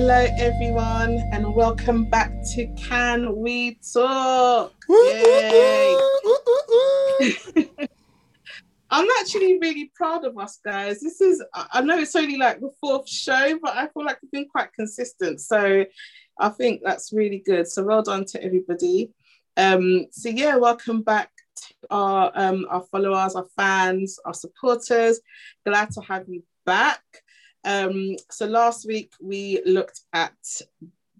Hello, everyone, and welcome back to Can We Talk? Yay! I'm actually really proud of us, guys. This is, I know it's only like the fourth show, but I feel like we've been quite consistent. So I think that's really good. So well done to everybody. Um, so yeah, welcome back to our um, our followers, our fans, our supporters. Glad to have you back. Um, so last week we looked at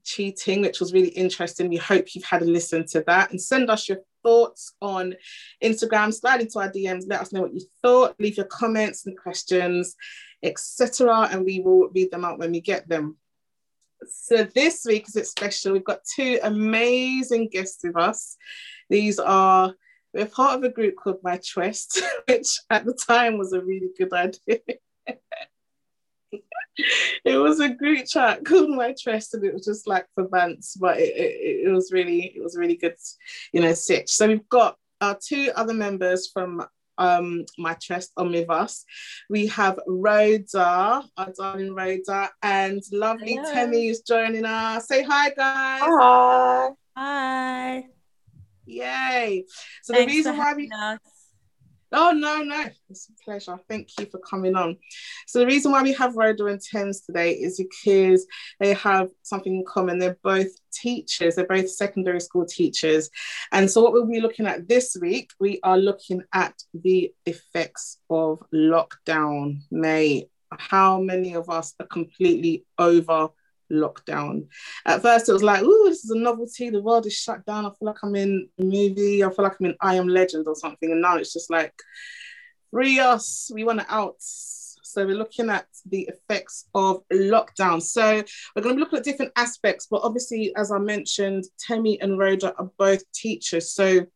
cheating, which was really interesting. We hope you've had a listen to that and send us your thoughts on Instagram, slide into our DMs, let us know what you thought, leave your comments and questions, etc. And we will read them out when we get them. So this week is it special. We've got two amazing guests with us. These are we're part of a group called My Twist, which at the time was a really good idea. it was a group chat called my trust and it was just like for months but it, it, it was really it was really good you know sitch so we've got our two other members from um, my trust on with us. We have Rhoda, our darling Rhoda, and lovely Hello. Temi is joining us. Say hi, guys. Hi. Hi. Yay. So Thanks the reason why we us. Oh, no, no. It's a pleasure. Thank you for coming on. So, the reason why we have Rhoda and Thames today is because they have something in common. They're both teachers, they're both secondary school teachers. And so, what we'll be looking at this week, we are looking at the effects of lockdown. May how many of us are completely over lockdown. At first, it was like, "Ooh, this is a novelty. The world is shut down. I feel like I'm in a movie. I feel like I'm in I Am Legend or something." And now it's just like, "Free us. We want to out." So we're looking at the effects of lockdown. So we're going to be looking at different aspects, but obviously, as I mentioned, Temi and Rhoda are both teachers. So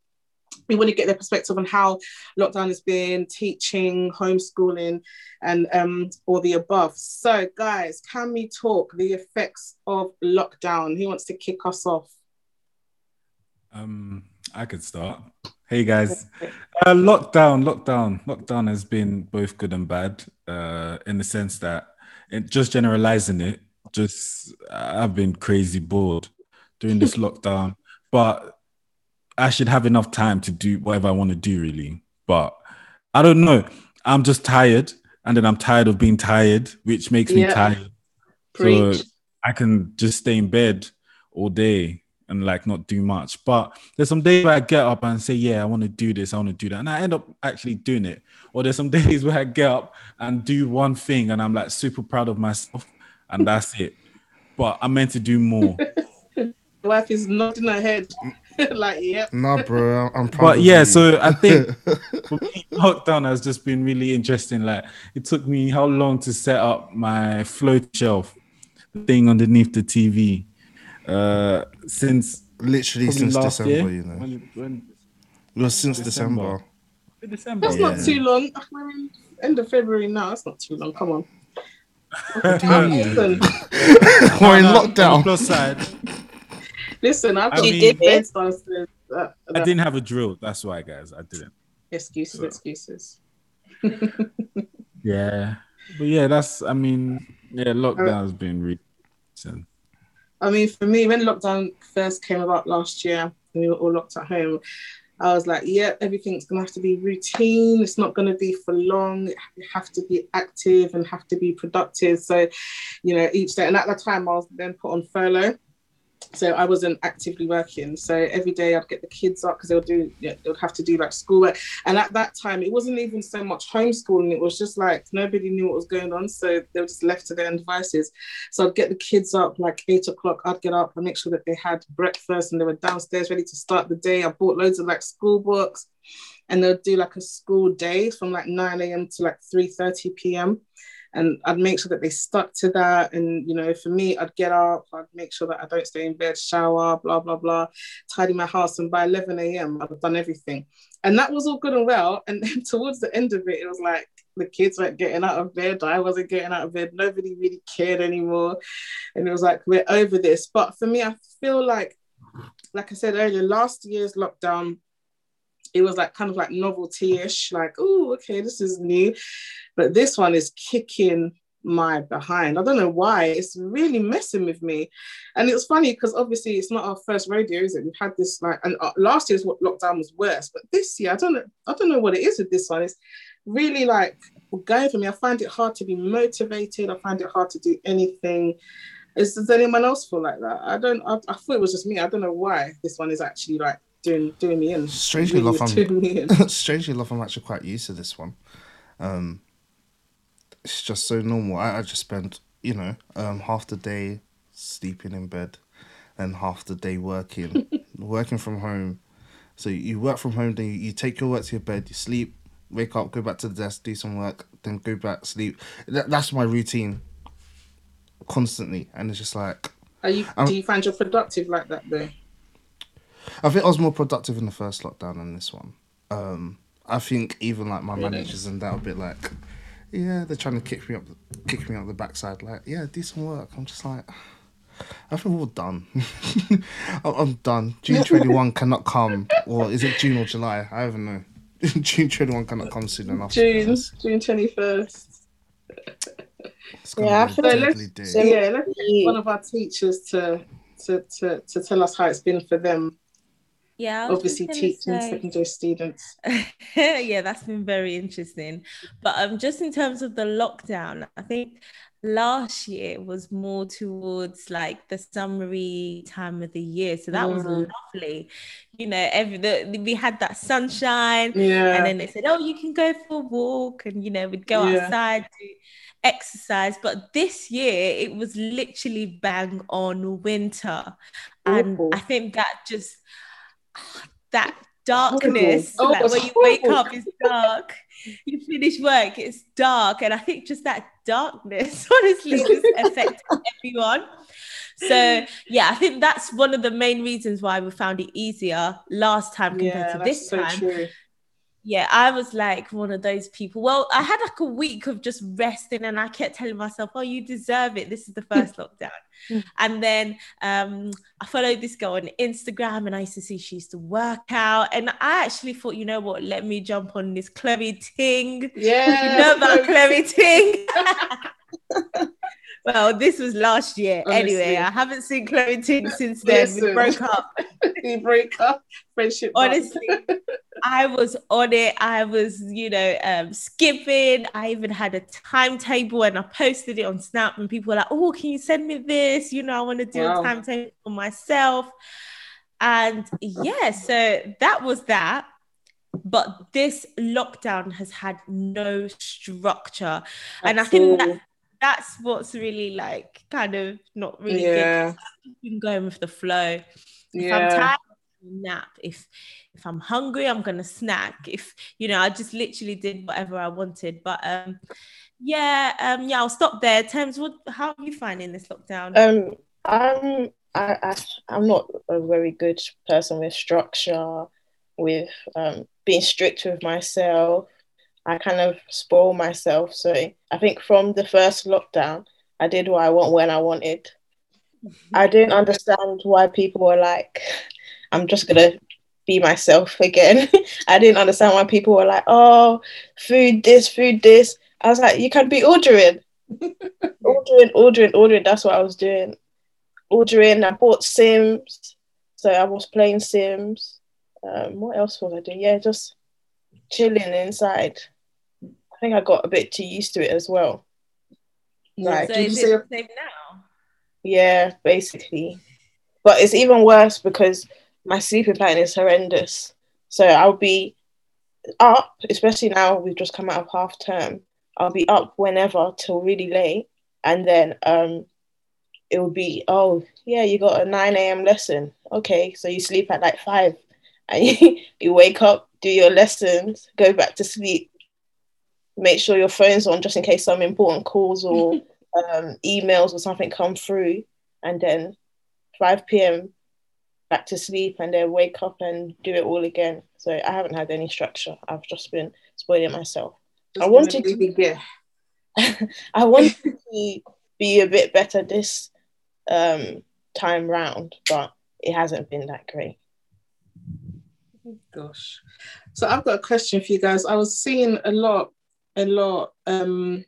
we want to get their perspective on how lockdown has been, teaching, homeschooling, and um, all the above. So, guys, can we talk the effects of lockdown? Who wants to kick us off? Um, I could start. Hey guys, uh, lockdown, lockdown, lockdown has been both good and bad. Uh, in the sense that, it, just generalizing it, just I've been crazy bored during this lockdown. But I should have enough time to do whatever I want to do, really. But I don't know. I'm just tired, and then I'm tired of being tired, which makes me tired. Preach. So I can just stay in bed all day and like not do much. But there's some days where I get up and say, Yeah, I want to do this, I want to do that. And I end up actually doing it. Or there's some days where I get up and do one thing and I'm like super proud of myself, and that's it. But I'm meant to do more. Wife is nodding her head. Mm. like, yep. Nah, bro, I'm proud. But yeah, you. so I think for me, lockdown has just been really interesting. Like, it took me how long to set up my float shelf thing underneath the TV? Uh, since literally since December, year, you know. When, when, it was since December. December. December. That's yeah. not too long. End of February now. That's not too long. Come on. We're in lockdown. Plus side. Listen, I've I mean, did uh, I didn't have a drill. That's why, guys. I didn't. Excuses, so. excuses. yeah, but yeah, that's. I mean, yeah, lockdown has been really. I mean, for me, when lockdown first came about last year, and we were all locked at home, I was like, yeah, everything's gonna have to be routine. It's not gonna be for long. You have to be active and have to be productive. So, you know, each day. And at that time, I was then put on furlough so I wasn't actively working. So every day I'd get the kids up because they'll do, yeah, they'll have to do like schoolwork. And at that time, it wasn't even so much homeschooling. It was just like nobody knew what was going on, so they were just left to their own devices. So I'd get the kids up like eight o'clock. I'd get up and make sure that they had breakfast and they were downstairs ready to start the day. I bought loads of like school books, and they'll do like a school day from like 9 a.m. to like 3 30 p.m and I'd make sure that they stuck to that. And you know, for me, I'd get up, I'd make sure that I don't stay in bed, shower, blah blah blah, tidy my house, and by 11 a.m. I've done everything, and that was all good and well. And then towards the end of it, it was like the kids weren't getting out of bed, I wasn't getting out of bed, nobody really cared anymore, and it was like we're over this. But for me, I feel like, like I said earlier, last year's lockdown it was like kind of like novelty-ish, like, oh, okay, this is new. But this one is kicking my behind. I don't know why. It's really messing with me. And it's funny because obviously it's not our first radio, is it? We've had this like, and uh, last year's what lockdown was worse, but this year I don't know. I don't know what it is with this one. It's really like going for me. I find it hard to be motivated. I find it hard to do anything. Is does anyone else feel like that? I don't. I, I thought it was just me. I don't know why this one is actually like doing doing me in. Strangely enough, I'm strangely enough, I'm actually quite used to this one. Um, it's just so normal. I, I just spent, you know, um, half the day sleeping in bed and half the day working, working from home. So you work from home, then you, you take your work to your bed, you sleep, wake up, go back to the desk, do some work, then go back, sleep. That, that's my routine constantly. And it's just like. Are you, do you find you're productive like that though? I think I was more productive in the first lockdown than this one. Um, I think even like my really? managers and that a bit like, yeah, they're trying to kick me up, kick me up the backside. Like, yeah, do some work. I'm just like, I think we're all done. I'm done. June 21 cannot come, or is it June or July? I don't know. June 21 cannot come soon enough. June, June 21st. yeah, I feel let's, so yeah, let's get one of our teachers to, to to to tell us how it's been for them yeah obviously teaching say, secondary students. Yeah that's been very interesting. But um just in terms of the lockdown i think last year was more towards like the summery time of the year. So that mm. was lovely. You know every the, we had that sunshine yeah. and then they said oh you can go for a walk and you know we'd go yeah. outside do exercise. But this year it was literally bang on winter. And i think that just that darkness oh, like when you wake up is dark. You finish work it's dark. And i think just that darkness honestly just affects everyone. So yeah i think that's one of the main reasons why we found it easier last time compared yeah, to this so time. true yeah, I was like one of those people. Well, I had like a week of just resting, and I kept telling myself, "Oh, you deserve it. This is the first lockdown." And then um, I followed this girl on Instagram, and I used to see she used to work out, and I actually thought, you know what? Let me jump on this Chloe Ting. Yeah, you know about Chloe Ting. well, this was last year. Honestly. Anyway, I haven't seen Chloe Ting since then. Listen, we broke up. we broke up. Friendship. Honestly, I was on it. I was, you know, um, skipping. I even had a timetable and I posted it on Snap, and people were like, "Oh, can you send me this? You know, I want to do wow. a timetable for myself." And yeah, so that was that but this lockdown has had no structure and i think that that's what's really like kind of not really yeah. good. Been going with the flow. If yeah. I'm tired, nap. If if I'm hungry, I'm gonna snack. If you know, I just literally did whatever I wanted. But um, yeah, um, yeah, I'll stop there. Thames, what? How are you finding this lockdown? Um, I'm I, I I'm not a very good person with structure, with um being strict with myself. I kind of spoil myself. So I think from the first lockdown, I did what I want when I wanted. I didn't understand why people were like, I'm just gonna be myself again. I didn't understand why people were like, oh, food this, food this. I was like, you can be ordering. ordering, ordering, ordering. That's what I was doing. Ordering. I bought Sims. So I was playing Sims. Um, what else was I doing? Yeah, just chilling inside think I got a bit too used to it as well. Like, so is it the same now? Yeah, basically. But it's even worse because my sleeping pattern is horrendous. So I'll be up, especially now we've just come out of half term. I'll be up whenever till really late, and then um, it will be oh yeah, you got a nine a.m. lesson. Okay, so you sleep at like five, and you, you wake up, do your lessons, go back to sleep, make sure your phone's on just in case some important calls or um, emails or something come through, and then 5 p.m. back to sleep, and then wake up and do it all again. So I haven't had any structure. I've just been spoiling myself. Just I wanted to be good. I wanted to be a bit better this um, time round, but it hasn't been that great. Gosh. So I've got a question for you guys. I was seeing a lot a lot um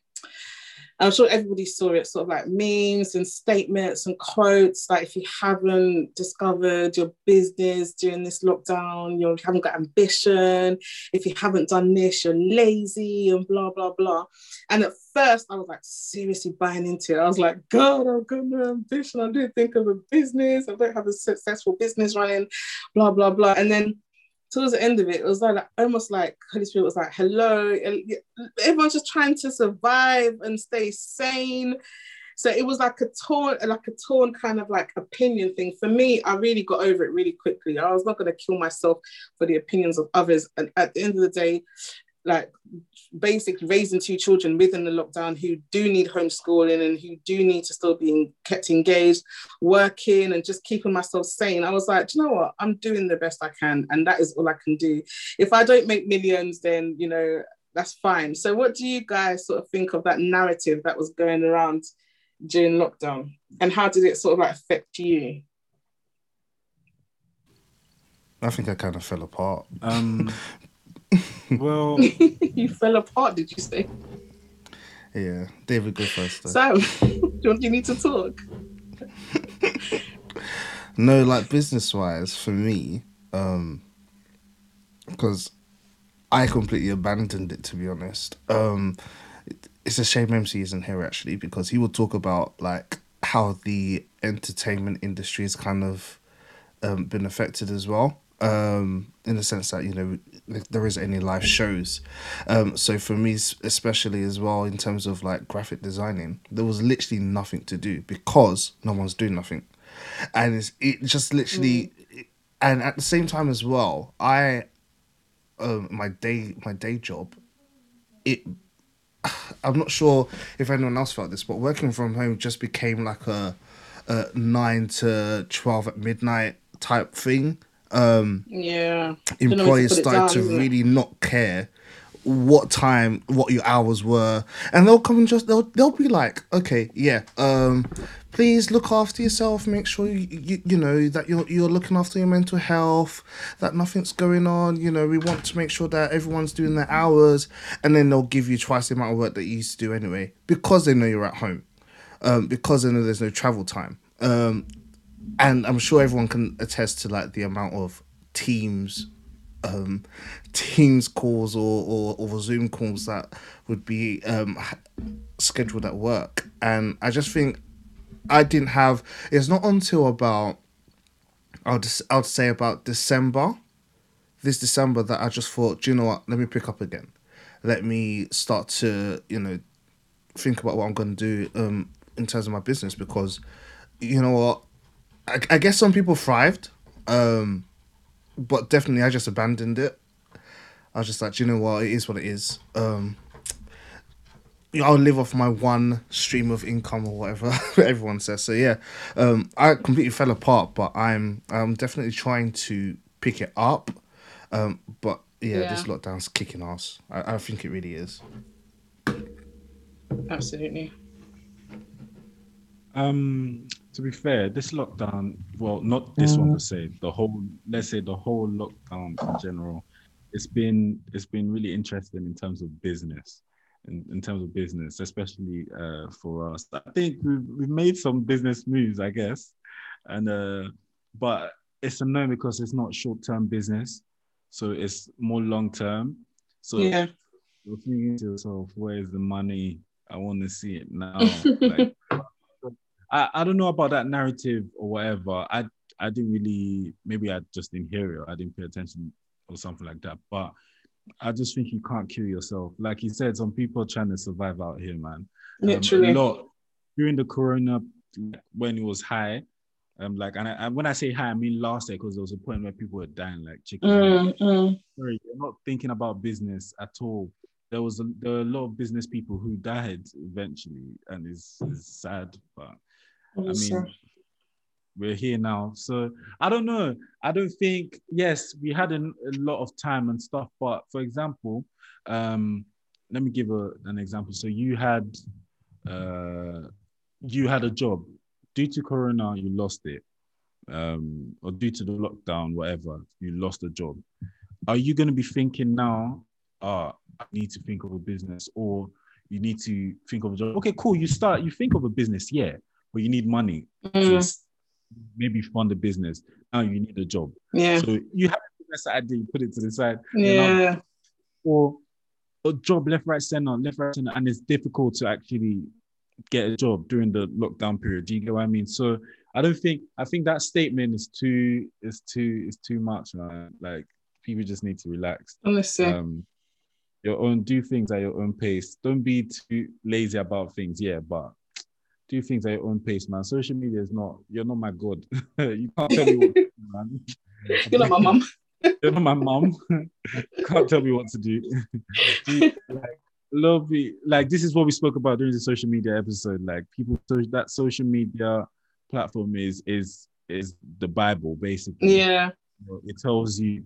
I'm sure everybody saw it, sort of like memes and statements and quotes. Like, if you haven't discovered your business during this lockdown, you haven't got ambition. If you haven't done this, you're lazy and blah, blah, blah. And at first, I was like seriously buying into it. I was like, God, I've got no ambition. I don't think of a business. I don't have a successful business running, blah, blah, blah. And then towards the end of it, it was like almost like Holy Spirit was like, hello. Everyone's just trying to survive and stay sane. So it was like a torn, like a torn kind of like opinion thing. For me, I really got over it really quickly. I was not going to kill myself for the opinions of others. And at the end of the day, like basically raising two children within the lockdown who do need homeschooling and who do need to still be kept engaged, working and just keeping myself sane. I was like, you know what? I'm doing the best I can, and that is all I can do. If I don't make millions, then you know that's fine. So, what do you guys sort of think of that narrative that was going around during lockdown, and how did it sort of like affect you? I think I kind of fell apart. Um, well, you fell apart. Did you say? Yeah, David, go first. Though. Sam, don't you need to talk? no, like business wise, for me, um, because I completely abandoned it to be honest. Um, it's a shame MC isn't here actually because he will talk about like how the entertainment industry has kind of um, been affected as well um, in the sense that you know there isn't any live shows. Um, so for me, especially as well in terms of like graphic designing, there was literally nothing to do because no one's doing nothing, and it's it just literally, mm. and at the same time as well, I, um, my day my day job, it. I'm not sure if anyone else felt this, but working from home just became like a, a nine to twelve at midnight type thing um, yeah, employers started to really not care what time what your hours were. And they'll come and just they'll they'll be like okay yeah um please look after yourself. Make sure you, you you know that you're you're looking after your mental health that nothing's going on. You know we want to make sure that everyone's doing their hours. And then they'll give you twice the amount of work that you used to do anyway because they know you're at home um because they know there's no travel time. Um and I'm sure everyone can attest to like the amount of teams um teams calls or, or or zoom calls that would be um scheduled at work. And i just think i didn't have it's not until about i'll just i'll say about december this december that i just thought do you know what? Let me pick up again. Let me start to you know think about what i'm going to do um in terms of my business because you know what I, I guess some people thrived, um, but definitely I just abandoned it. I was just like, you know what, it is what it is. Um, I'll live off my one stream of income or whatever everyone says. So yeah, um, I completely fell apart, but I'm I'm definitely trying to pick it up. Um, but yeah, yeah. this lockdown's kicking ass. I, I think it really is. Absolutely. Um, to be fair, this lockdown, well, not this one per se, the whole, let's say the whole lockdown in general, it's been it's been really interesting in terms of business, in, in terms of business, especially uh, for us. I think we've we've made some business moves, I guess, and uh, but it's a no because it's not short term business, so it's more long term. So yeah. you're thinking to yourself, where's the money? I want to see it now. like, I, I don't know about that narrative or whatever. I I didn't really maybe I just didn't hear it. I didn't pay attention or something like that. But I just think you can't kill yourself. Like you said, some people are trying to survive out here, man. Um, Literally. A lot during the corona when it was high. Um, like, and, I, and when I say high, I mean last year because there was a point where people were dying like chicken. Mm, mm. Sorry, you're not thinking about business at all. There was a, there were a lot of business people who died eventually, and it's, it's sad, but I mean, we're here now. So I don't know. I don't think, yes, we had a, a lot of time and stuff, but for example, um, let me give a, an example. So you had, uh, you had a job due to Corona, you lost it, um, or due to the lockdown, whatever, you lost a job. Are you going to be thinking now, oh, I need to think of a business, or you need to think of a job. Okay, cool. You start, you think of a business, yeah, but you need money Mm. to maybe fund a business. Now you need a job. Yeah. So you have a business idea, you put it to the side. you know, Yeah. or a job left, right, center, left, right, center, and it's difficult to actually get a job during the lockdown period. Do you get what I mean? So I don't think I think that statement is too is too is too much, man. Like people just need to relax. Honestly. Um, your own do things at your own pace. Don't be too lazy about things. Yeah, but do things at your own pace, man. Social media is not. You're not my god. you can't tell me what, to do, man. You're not my mum. You're not my mom. Can't tell me what to do. Like, love me. Like this is what we spoke about during the social media episode. Like people, so that social media platform is is is the Bible basically. Yeah. It tells you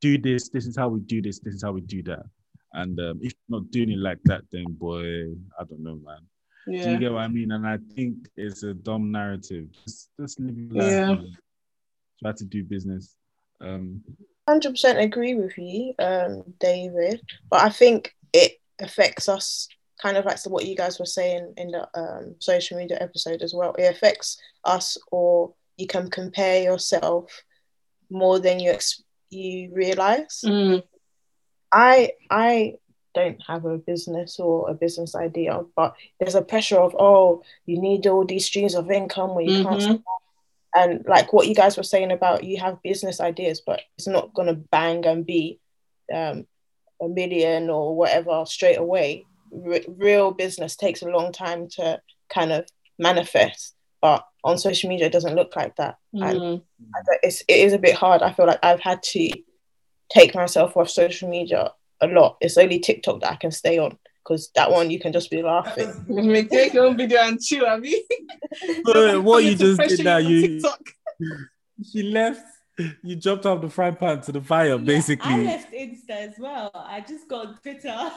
do this. This is how we do this. This is how we do that. And um, if you're not doing it like that, then boy, I don't know, man. Do you Yeah. get what I mean? And I think it's a dumb narrative. Just, just live your life. Yeah. Try to do business. Um, Hundred percent agree with you, um, David. But I think it affects us kind of like to what you guys were saying in the um, social media episode as well. It affects us, or you can compare yourself more than you ex- you realize. Mm. I I don't have a business or a business idea, but there's a pressure of oh, you need all these streams of income where you can't Mhm. and like what you guys were saying about you have business ideas, but it's not gonna bang and be um, a million or whatever straight away. R- real business takes a long time to kind of manifest, but on social media it doesn't look like that. And Mm. Don't- it's it is a bit hard. I feel like I've had to take myself off social media a lot. It's only TikTok that I can stay on because that one you can just be laughing. Make your own video and chill, have you? So what you Coming just did now, you TikTok. she left. You jumped off the frying pan to the fire, I basically. I left Insta as well. I just got Twitter.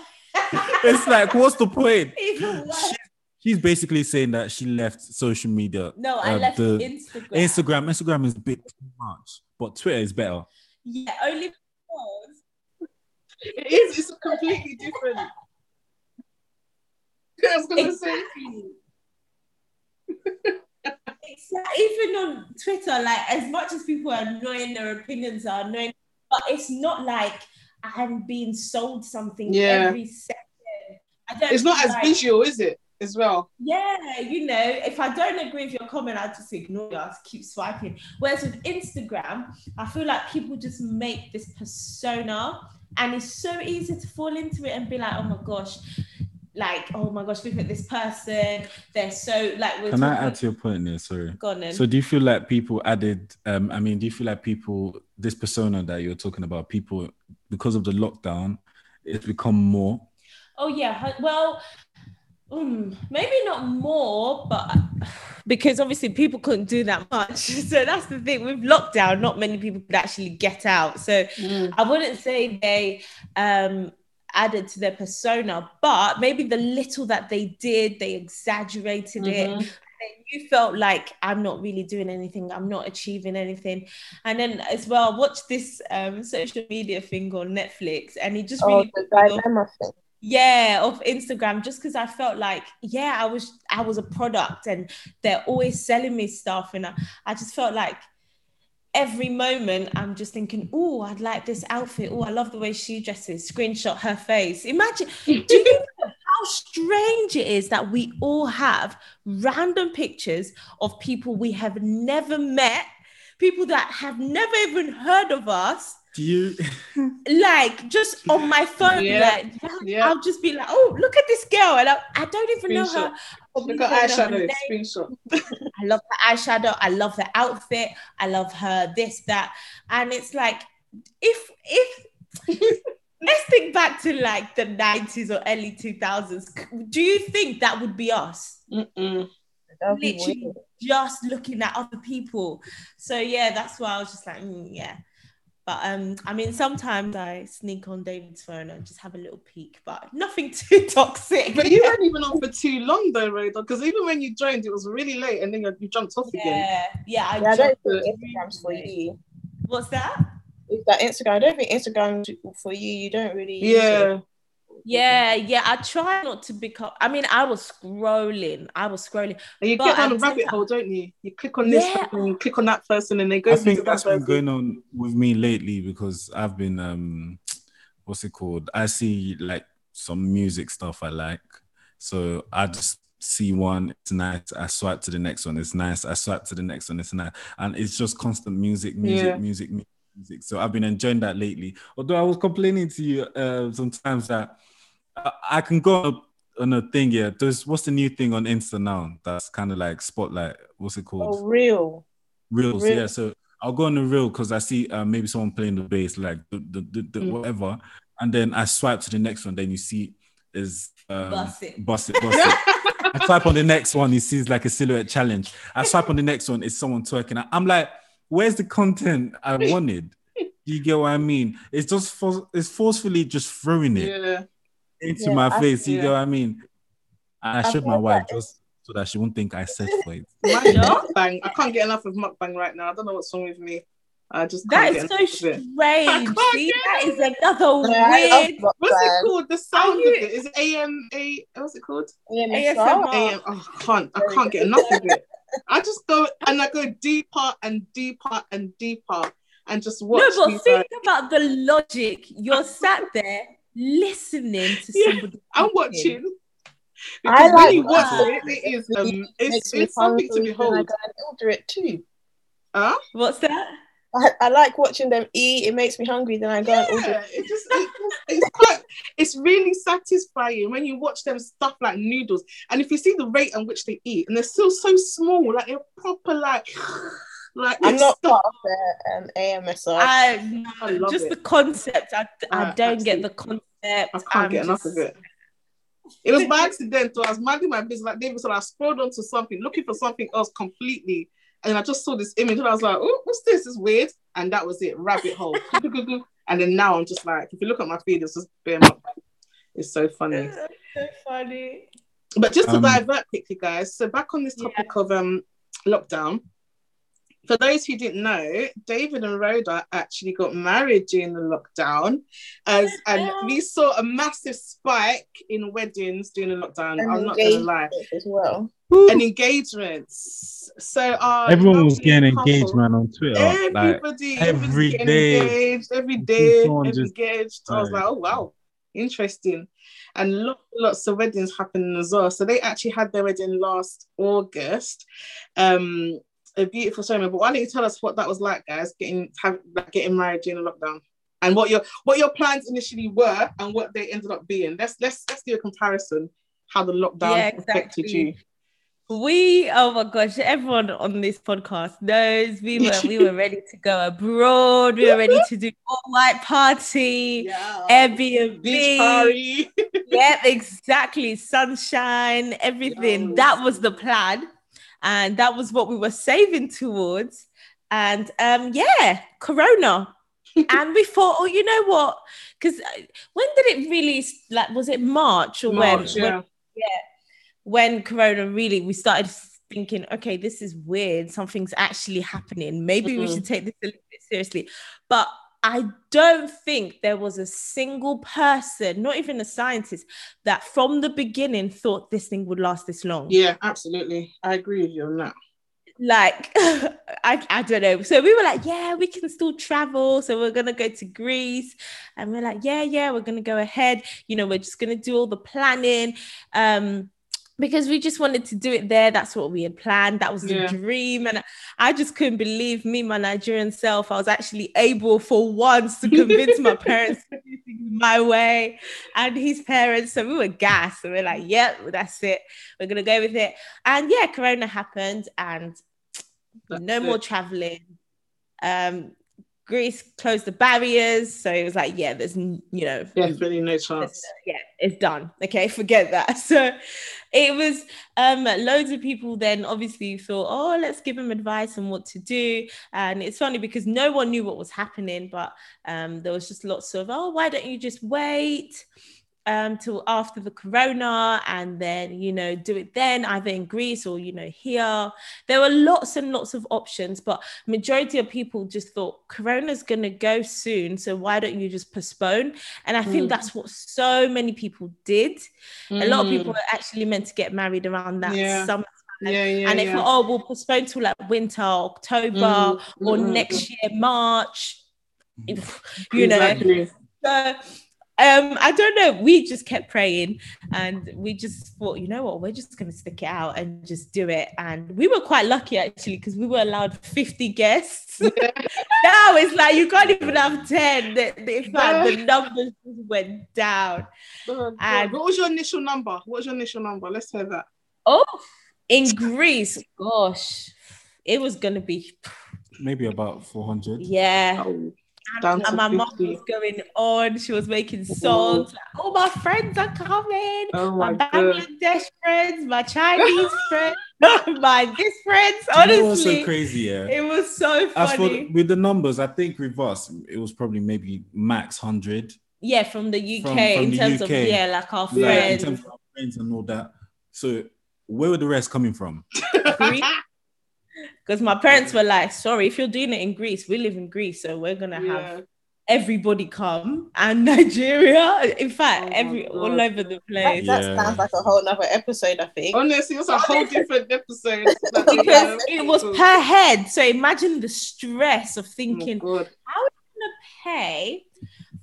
it's like, what's the point? Even worse. She's basically saying that she left social media. No, I um, left the Instagram. Instagram. Instagram is a bit too much, but Twitter is better. Yeah, only because It is, it's completely different. I was gonna say even on Twitter, like as much as people are annoying, their opinions are annoying, but it's not like I'm being sold something Yeah. every second. It's not as like- visual, is it? As well. Yeah, you know, if I don't agree with your comment, I just ignore you. I just keep swiping. Whereas with Instagram, I feel like people just make this persona, and it's so easy to fall into it and be like, oh my gosh, like oh my gosh, look at this person. They're so like. Can I add to your point there? Sorry. Go on then. So do you feel like people added? Um, I mean, do you feel like people this persona that you're talking about, people because of the lockdown, it's become more? Oh yeah, well, um, maybe not more, but because obviously people couldn't do that much. So that's the thing with lockdown. Not many people could actually get out. So I wouldn't say they um, added to their persona, but maybe the little that they did, they exaggerated it. Mhm. And you felt like I'm not really doing anything, I'm not achieving anything. And then as well, watch this um, social media thing on Netflix, and it just Oh, really the put me off dilemma thing. Yeah of instagram just because i felt like yeah i was i was a product and they're always selling me stuff and i, I just felt like every moment i'm just thinking oh i'd like this outfit. Oh i love the way she dresses. Screenshot her face. Imagine do you know how strange it is that we all have random pictures of people we have never met people that have never even heard of us Do you? like just on my phone, Yeah. like Yeah. I'll just be like, oh, look at this girl, and I, I don't even know her. Look at don't her eyeshadow, name. screenshot. I love her eyeshadow. I love her outfit. I love her this that, and it's like if if let's think back to like the nineties or early two thousands. Do you think that would be us? Mm-mm. That would be Literally just looking at other people. So yeah, that's why I was just like, mm, yeah. But um, I mean, sometimes I sneak on David's phone and just have a little peek, but nothing too toxic. But you weren't even on for too long though, Rhoda, because even when you joined, it was really late and then you, you jumped off again. yeah, yeah. I Yeah, I don't jumped think Instagram's for you. What's that? With that Instagram, I don't think Instagram for you. You don't really. use it. Yeah. Yeah, yeah. I try not to become. I mean, I was scrolling. I was scrolling. And you get down a rabbit hole, don't you? You click on this yeah. person, click on that person, and they go. I think that's been going on with me lately because I've been um, what's it called? I see like some music stuff I like, so I just see one, it's nice. I swipe to the next one, it's nice. I swipe to the next one, it's nice, and it's just constant music, music, yeah. music, music music. So I've been enjoying that lately. Although I was complaining to you uh, sometimes that I, I can go on a thing. Yeah, there's what's the new thing on Insta now? That's kind of like spotlight. What's it called? Oh, real. Reels. Real. Yeah. So I'll go on the reel because I see uh, maybe someone playing the bass, like the, the, the, the mm. whatever, and then I swipe to the next one. Then you see is um, bust it, bust it, bust it. I swipe on the next one. He sees like a silhouette challenge. I swipe on the next one. It's someone twerking. I'm like, where's the content I wanted? you get what I mean? It's just for, it's forcefully just throwing it yeah. Into yeah, my face. You yeah. get what I mean? I, I showed my wife just so that she won't think I said for it. mukbang. I can't get enough of mukbang right now. I don't know what's wrong with me. I just that is so strange. See, that is another yeah, weird. What's it called? The sound you... of it is AM. A what's it called? ASMR. AM. Oh, I can't. I can't get enough of it. I just go and I go deeper and deeper and deeper and just watch. No, but think like... about the logic. You're sat there listening to yeah, somebody. I'm watching. Because I like when you watch it, it is um, it's, it's something to behold. I go and order it too. Huh? What's that? I, I, like watching them eat. It makes me hungry. Then I go yeah, and order. It just, it, it's quite, it's really satisfying when you watch them stuff like noodles, and if you see the rate at which they eat, and they're still so small, like they're proper like. Like I'm not part of the um, AMSR. I, I just it. the concept. I, I uh, don't get the concept. I can't I'm get enough of it. It was by accident. So I was minding my business like David, so I scrolled onto something, looking for something else completely and I just saw this image and I was like, oh, what's this? It's weird. And that was it, rabbit hole. and then now I'm just like, if you look at my feed, it's just bare up. It's so funny. so funny. But just to um, divert quickly, guys. So back on this topic yeah. of um lockdown for those who didn't know, David and Rhoda actually got married during the lockdown, as and we saw a massive spike in weddings during the lockdown. And I'm not gonna lie, as well. And engagements. So everyone was getting couple, engaged, man, on Twitter. Everybody, like, every day, engaged, every day, every engaged. I was like, oh wow, interesting. And lots, lots of weddings happening as well. So they actually had their wedding last August. Um, a beautiful ceremony. But why don't you tell us what that was like, guys? Getting have, like, getting married during the lockdown, and what your what your plans initially were, and what they ended up being. Let's let's let's do a comparison. How the lockdown yeah, exactly. affected you. We oh my gosh, everyone on this podcast knows we were we were ready to go abroad. We were ready to do all white party, yeah. Airbnb, beach party. yep, exactly. Sunshine, everything. That was the plan and that was what we were saving towards. And um, yeah, Corona. and we thought, oh, you know what? Because uh, when did it really like? Was it March or March, when? Yeah. when? Yeah, when Corona really we started thinking, okay, this is weird. Something's actually happening. Maybe mm-hmm. we should take this a little bit seriously. But I don't think there was a single person, not even a scientist, that from the beginning thought this thing would last this long. Yeah, absolutely. I agree with you on that. Like, I, I don't know. So we were like, yeah, we can still travel. So we're going to go to Greece. And we're like, yeah, yeah, we're going to go ahead. You know, we're just going to do all the planning. Um, because we just wanted to do it there. That's what we had planned. That was the yeah. dream. And I just couldn't believe me, my Nigerian self. I was actually able for once to convince my parents to do things my way and his parents. So we were gassed. So we we're like, yep, yeah, that's it. We're going to go with it. And yeah, Corona happened and that's no it. more traveling. Um, Greece closed the barriers. So it was like, yeah, there's, you know, definitely no chance. Yeah, it's done. Okay, forget that. So it was um, loads of people then obviously thought, oh, let's give them advice on what to do. And it's funny because no one knew what was happening, but um, there was just lots of, oh, why don't you just wait? Um till after the corona and then you know do it then either in greece or you know here there were lots and lots of options but majority of people just thought corona's going to go soon so why don't you just postpone and i think mm. that's what so many people did mm. a lot of people mm. were actually meant to get married around that yeah. summer yeah, yeah, and they yeah. thought, oh, we'll postpone till like winter, October, mm, or mm, next year, March. You know, so um, I don't know. We just kept praying and we just thought, you know what, we're just going to stick it out and just do it. And we were quite lucky actually because we were allowed 50 guests. now it's like you can't even have 10. The, the, in fact, the numbers went down. Oh, and what was your initial number? What was your initial number? Let's hear that. Oh, in Greece, gosh, it was going to be maybe about 400. Yeah. Oh and, and my mom was going on. She was making songs. Like, oh, my friends are coming. Oh my, my Bangladesh friends, my Chinese friends, my this friends. Honestly, it was so crazy. Yeah, it was so funny. As for with the numbers, I think with us, it was probably maybe max hundred. Yeah, from the UK from, from in the terms UK. of yeah, like our friends, like, in terms of our friends and all that. So where were the rest coming from? because my parents were like, sorry, if you're doing it in Greece, we live in Greece, so we're gonna yeah. have everybody come and Nigeria. In fact, oh every all over the place. That, that yeah. sounds like a whole other episode, I think. Honestly, it's a whole different episode. because um, it was per head. So imagine the stress of oh thinking, oh how are you gonna pay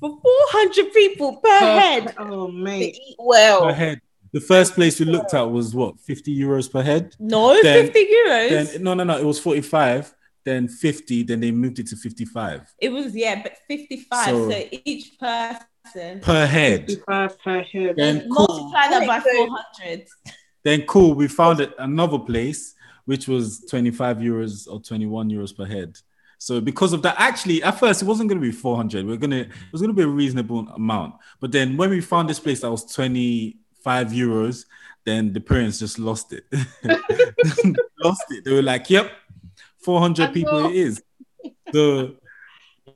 for 400 people per, per head? Oh mate. eat well. Per head. The first place we looked at was what 50 euros per head. No, then, 50 euros. Then, no, no, no. It was 45. Then 50. Then they moved it to 55. It was yeah, but 55. So, so each person per head. 55 per head. Then multiply that by 400. Then cool. We found it another place which was 25 euros or 21 euros per head. So because of that, actually, at first it wasn't going to be 400. We are gonna it was going to be a reasonable amount. But then when we found this place that was 20 five euros, then the parents just lost it. lost it. They were like, "Yep, four hundred people it is." So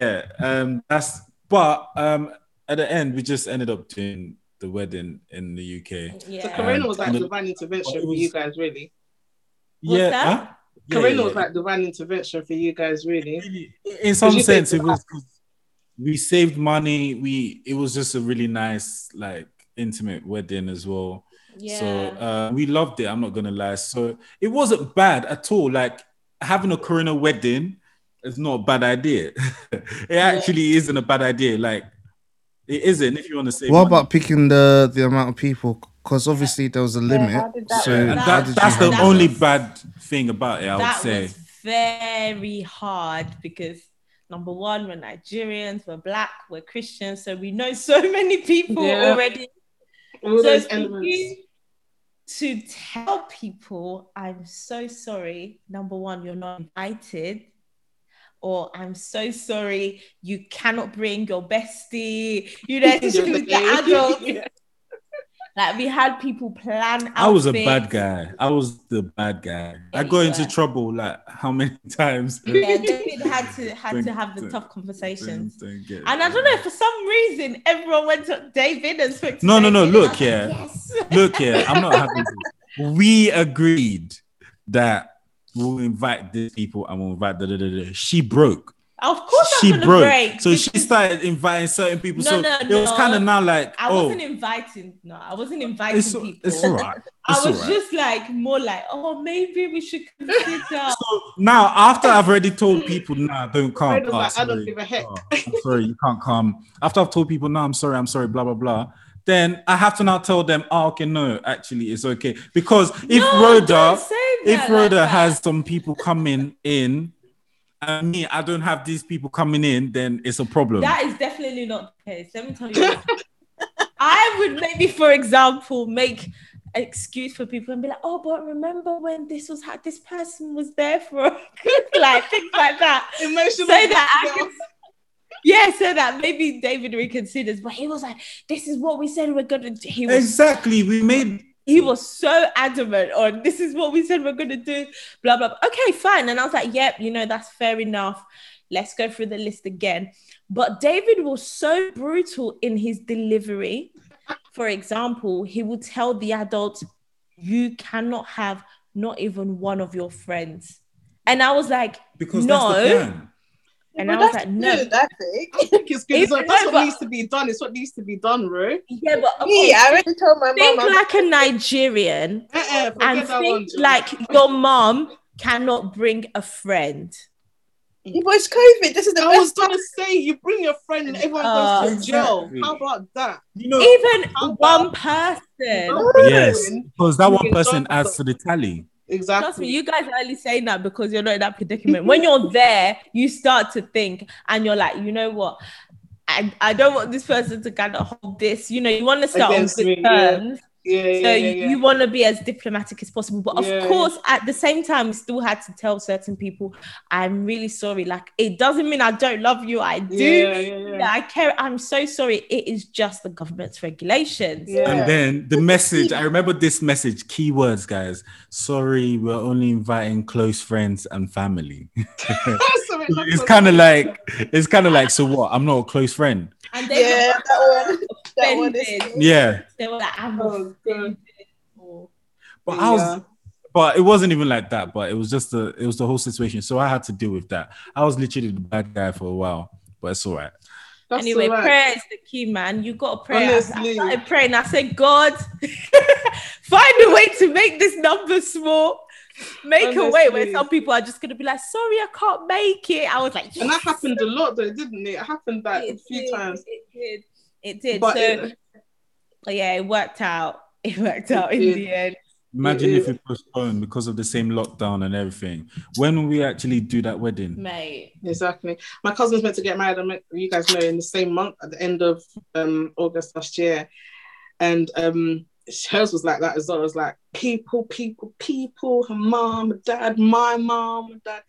yeah, um, that's. But um, at the end, we just ended up doing the wedding in the UK. Yeah. So Corona was like the, divine intervention was, for you guys, really. yeah. Huh? Yeah, Corona yeah. was like divine intervention for you guys, really. In some sense, it was. We saved money. We it was just a really nice like intimate wedding as well. Yeah. So uh, we loved it. I'm not gonna lie. So it wasn't bad at all. Like having a Corona wedding is not a bad idea. it actually isn't a bad idea. Like it isn't. If you want to say, what money. about picking the the amount of people? Because obviously there was a limit. Yeah, that so that, that's the only was, bad thing about it. I would say very hard because number one, we're Nigerians, we're black, we're Christians, so we know so many people yeah. already all so those elements. To tell people, I'm so sorry. Number one, you're not invited. Or I'm so sorry, you cannot bring your bestie. You know, to the adults. yeah. Like we had people plan. I was a bad guy. I was the bad guy. I got into trouble like how many times? Yeah, David had to had to have the tough conversations. Don't, don't and I don't know for some reason everyone went to David and spoke. no, David no, no. Look here, like, yes. look here. I'm not happy. We agreed that we'll invite these people and we'll invite the. Da, She broke. Of course, she broke. Break. So she started inviting certain people. No, so no, it was kind of now like I oh, wasn't inviting. No, I wasn't inviting it's, people. It's all right. It's I was right. just like more like, oh, maybe we should consider. so now, after I've already told people, nah, don't come. Oh, like, I don't give a heck. Oh, I'm sorry, you can't come. After I've told people, no, I'm sorry, I'm sorry, blah blah blah. Then I have to now tell them, oh, okay, no, actually, it's okay. Because if no, Rhoda, if Rhoda like has some people coming in and me, I don't have these people coming in, then it's a problem. That is definitely not the case. Let me tell you. I would maybe, for example, make an excuse for people and be like, oh, but remember when this was how this person was there for good like things like that. Emotional. So that I can yeah, so that maybe David reconsiders, but he was like, This is what we said we're gonna do. He was, exactly. We made he was so adamant on this is what we said we're gonna do, blah blah. blah. Okay, fine. And I was like, yep, you know, that's fair enough. Let's go through the list again. But David was so brutal in his delivery for example, he will tell the adults, "You cannot have not even one of your friends." And I was like, because no. And But I was that's like, no. good, I think. I think it's good. Even It's- that's though, what but- needs to be done. It's what needs to be done, bro. Yeah, but Me, I already told my mom. think I'm- like a Nigerian Uh-uh, and that think one, like your mom cannot bring a friend. Yeah, but it's COVID. This is the I was best time. gonna say you bring your friend and everyone Uh, goes to jail. Exactly. How about that? You know, Even one person. yes, because that one person example. adds to the tally. Exactly. Trust me, you guys are only saying that because you're not in that predicament. when you're there, you start to think and you're like, you know what? I, I don't want this person to kind of hold this. You know, you want to start Against on good me, terms. yeah, yeah, So yeah, you, yeah. you want to be as diplomatic as possible. But of Yeah, course, at the same time, we still had to tell certain people, I'm really sorry. Like, it doesn't mean I don't love you. I do. yeah, yeah, yeah. Yeah, I care. I'm so sorry. It is just the government's regulations. Yeah. And then the message, I remember this message, keywords, guys. Sorry, we're only inviting close friends and family. Sorry, it's kind of like, it's kind of like, so what? I'm not a close friend. And they Yeah, were that one. That one is. Yeah. They were like, I'm Oh, God. offended. But I was, but it wasn't even like that. But it was just the, it was the whole situation. So I had to deal with that. I was literally the bad guy for a while, but it's all right. That's anyway, all right. prayer is the key, man. You got to pray. I- I started praying. I said, God, find a way to make this number small. Make a way where some people are just gonna be like, sorry, I can't make it. I was like, And that happened a lot, though, didn't it? It happened like a few did, times. It did. It did. But so it- yeah, it worked out. It worked out in did. the end. Imagine if is. we postponed because of the same lockdown and everything. When will we actually do that wedding? Mate. Exactly. My cousin's meant to get married, met- you guys know, in the same month at the end of um, August last year. And um, hers was like that as well. It was like people, people, people, her mom, her dad, my mom, her dad.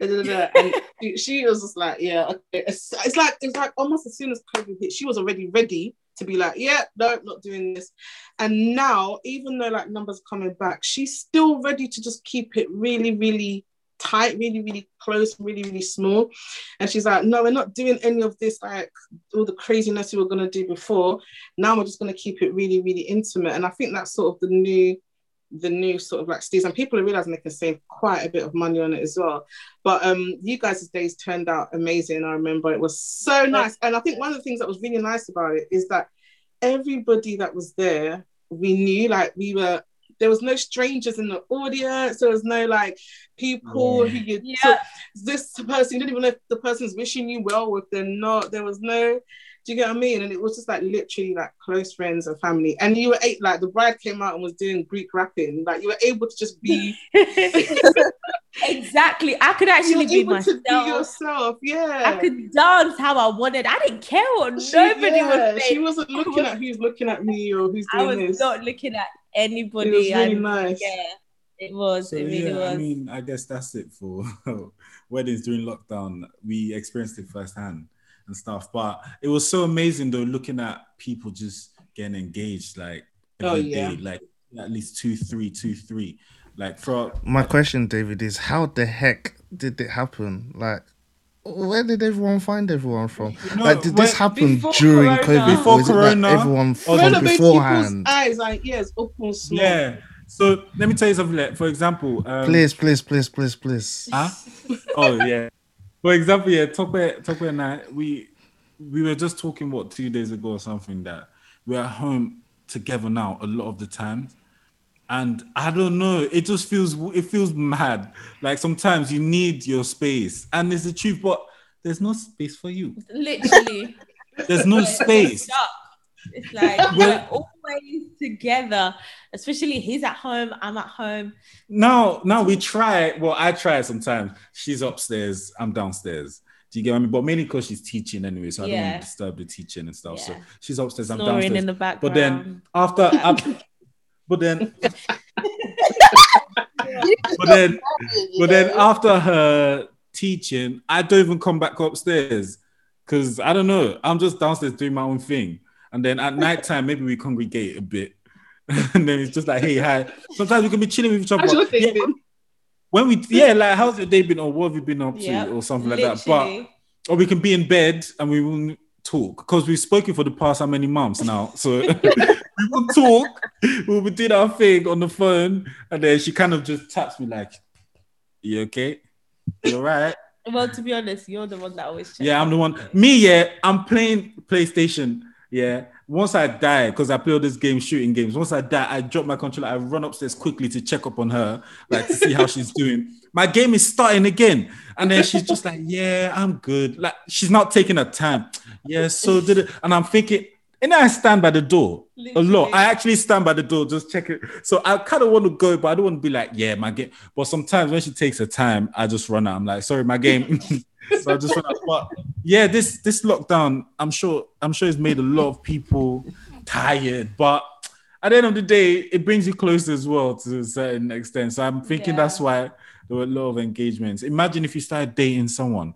da, da, da, da. And she, she was just like, yeah, okay. It's, it's like it's like almost as soon as COVID hit, she was already ready to be like, yeah, no, not doing this. And now, even though like numbers are coming back, she's still ready to just keep it really, really tight, really, really close, really, really small. And she's like, no, we're not doing any of this, like all the craziness we were going to do before. Now we're just going to keep it really, really intimate. And I think that's sort of the new, the new sort of like Steve's. And people are realizing they can save quite a bit of money on it as well. But um, you guys' days turned out amazing. I remember it was so nice. And I think one of the things that was really nice about it is that everybody that was there, we knew, like we were there was no strangers in the audience. There was no like people who you Yeah. took this person. You didn't even know if the person's wishing you well or if they're not. There was no. Do you get what I mean? And it was just like literally like close friends and family. And you were eight, like the bride came out and was doing Greek rapping. Like you were able to just be exactly. I could actually be able myself. to be yourself. Yeah. I could dance how I wanted. I didn't care what She- nobody yeah, was. She wasn't looking at who's looking at me or who's I doing was this. not looking at anybody. it was really and nice. yeah, it was. So it really yeah, was. I mean, I guess that's it for weddings during lockdown. We experienced it firsthand and stuff, but it was so amazing though, looking at people just getting engaged like Oh, yeah. day, like at least two, three, two, three. Like for My question, David, is how the heck did it happen? Like, where did everyone find everyone from? No, like, did this happen before during Corona. COVID? Before or is it Corona, like everyone from Renovate people's beforehand? eyes and ears open small. yeah. So let me tell you something. Like, for example, um, Please, please, please, please, please. Huh? Oh yeah. For example, yeah, Tokwe, Tokwe and I, we we were just talking what two days ago or something that we're at home together now a lot of the time, and I don't know, it just feels it feels mad. Like sometimes you need your space, and it's the truth, but there's no space for you. Literally. There's no It's space. stuck. It's like we're always together, especially he's at home, I'm at home. Now, now we try. Well, I try sometimes. She's upstairs, I'm downstairs. Do you get what I mean? But mainly because she's teaching anyway, so I don't want to disturb the teaching and stuff. So she's upstairs, I'm Snoring downstairs. in the background. But then after, af- but then, but then, but then after her teaching, I don't even come back upstairs because I don't know. I'm just downstairs doing my own thing, and then at night time maybe we congregate a bit, and then it's just like, hey, hi. Sometimes we can be chilling with each other. How's your day yeah, been? when we, yeah, like how's your day been, or what have you been up to, Yeah, or something like that. But or we can be in bed and we won't talk because we've spoken for the past how many months now. So we will talk. We'll be doing our thing on the phone, and then she kind of just taps me like, "You okay? You right?" Well, to be honest, you're the one that always. Yeah, I'm the one. Me, yeah, I'm playing PlayStation. Yeah. Once I die, because I play all this game, shooting games. Once I die, I drop my controller. I run upstairs quickly to check up on her, like to see how she's doing. My game is starting again, and then she's just like, "Yeah, I'm good." Like she's not taking her time. Yeah, so did it, and I'm thinking, and I stand by the door Literally. a lot. I actually stand by the door, just check it. So I kind of want to go, but I don't want to be like, yeah, my game. But sometimes when she takes her time, I just run out. I'm like, sorry, my game. so I just run out. But yeah, this this lockdown, I'm sure, I'm sure it's made a lot of people tired. But at the end of the day, it brings you closer as well to a certain extent. So I'm thinking yeah. that's why there were a lot of engagements. Imagine if you started dating someone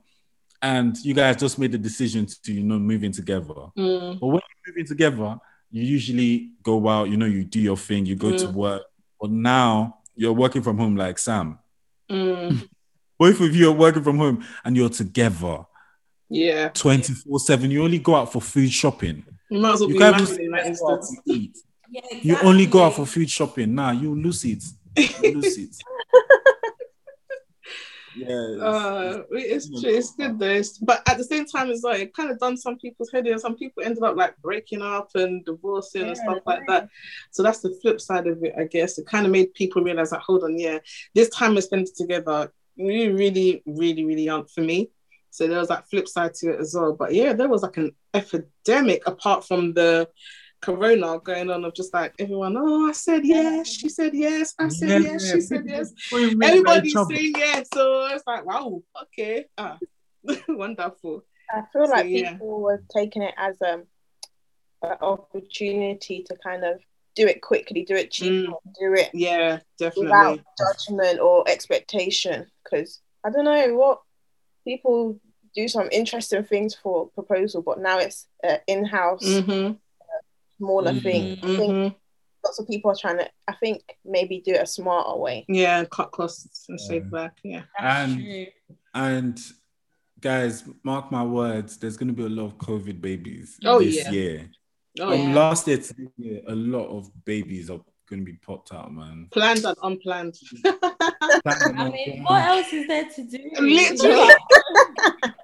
and you guys just made the decision to you know moving together. Mm. But when moving together, you usually go out, you know, you do your thing, you go mm. to work. But now you're working from home like Sam. Mm. Both of you are working from home and you're together. Yeah. 24 7. You only go out for food shopping. You might as well you be can't in that instance. Eat. Yeah, exactly. You only go out for food shopping. Nah, you lose it. You lose it. yeah, uh, it's true. It's good though. It's, but at the same time, it's like it kind of done some people's head in. Some people ended up like breaking up and divorcing yeah, and stuff like that. So that's the flip side of it, I guess. It kind of made people realize that hold on, yeah, this time we're spending together really, really, really, really aren't for me. So there was that flip side to it as well. But yeah, there was like an epidemic apart from the corona going on of just like everyone, oh, I said yes, she said yes, I said yeah, yes, she said yes. Everybody's saying yes. So it's like, wow, okay. Ah, wonderful. I feel so, like yeah. people were taking it as um, an opportunity to kind of do it quickly, do it cheap, mm. do it yeah, definitely without judgment or expectation. Because I don't know what people do some interesting things for proposal, but now it's uh, in-house. Mm-hmm smaller mm-hmm. thing. I think mm-hmm. lots of people are trying to, I think, maybe do it a smarter way. Yeah, cut costs and save back. Yeah. And, and guys, mark my words, there's going to be a lot of COVID babies oh, this yeah. year. Oh, From yeah. last year to this year, a lot of babies are going to be popped out, man. Planned and unplanned. I mean, what else is there to do? Literally.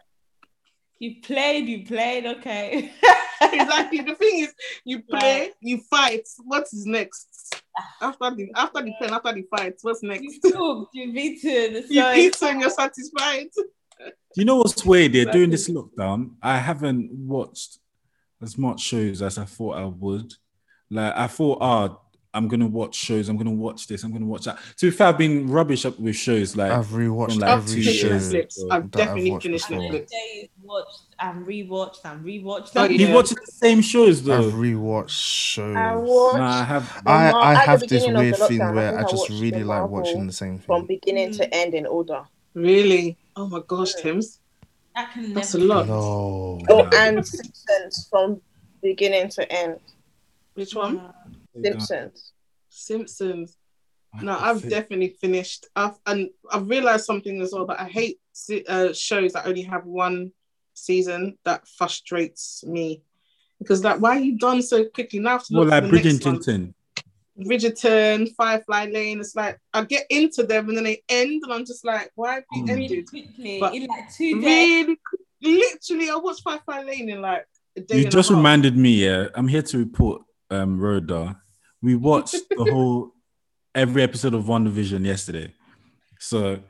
you played, you played, okay. exactly. The thing is, you play, right. you fight. What is next? After the after the pen, after the fight, what's next? You cooked, you've eaten, so you've eaten, you're satisfied. Do you know what's weird? Exactly. During this lockdown, I haven't watched as much shows as I thought I would. Like I thought, ah, I'm gonna watch shows. I'm gonna watch this. I'm gonna watch that. To be fair, I've been rubbish up with shows. Like I've rewatched like, every show. Netflix. I've definitely I've finished before. Netflix. Watched and rewatched and rewatched. Oh, you watch the same shows though. I've rewatched shows. I watched. No, I have. I, I have this weird thing where I, I just really like watching the same thing from beginning to end in order. Really? Oh my gosh, Tim's. That can That's a lot. No. Oh, and Simpsons from beginning to end. Which one? Simpsons. Simpsons. No, I've definitely finished. I've and I've realized something as well that I hate uh, shows that only have one season. That frustrates me because like, why are you done so quickly now? Well, like Bridgerton. Bridgerton, Firefly Lane. It's like I get into them and then they end, and I'm just like, why have you really ended? Quickly, but in like two days. Really, literally, I watched Firefly Lane in like a day. You just reminded me. Yeah, I'm here to report, um, Rhoda we watched the whole every episode of WandaVision yesterday. So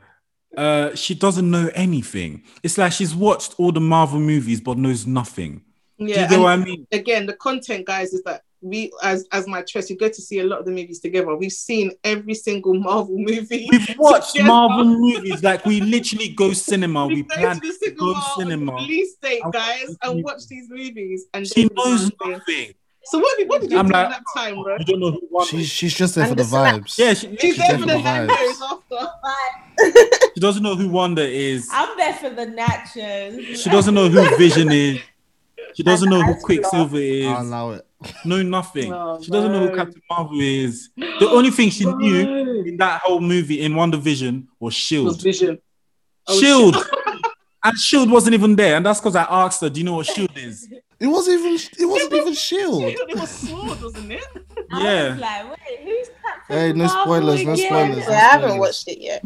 uh she doesn't know anything. It's like she's watched all the Marvel movies but knows nothing. Yeah, Do you know what I mean? Again, the content, guys, is that we as as my trust, you go to see a lot of the movies together. We've seen every single Marvel movie. We've watched together. Marvel movies. Like we literally go cinema. we, we plan to go cinema. Release date, guys, and watch these movies. And she knows nothing. So what did, what did you I'm do like, that time, bro? You don't know who won. She's, she's just there and for the vibes. Yeah, she, she's, she's there, there for the vibes. After. she doesn't know who Wanda is. I'm there for the nachos. She doesn't know who Vision is. She doesn't know who Quicksilver is. I'll allow it. No, nothing. Oh, she doesn't know who Captain Marvel is. The only thing she knew in that whole movie in WandaVision was Shield. Was Vision. Oh, Shield. and Shield wasn't even there, and that's because I asked her, "Do you know what Shield is?" It wasn't even. It wasn't even Shield. It was Sword, wasn't it? Yeah. like, wait, who's Captain Hey, no Marvel spoilers, no spoilers. Yeah, I haven't watched it yet.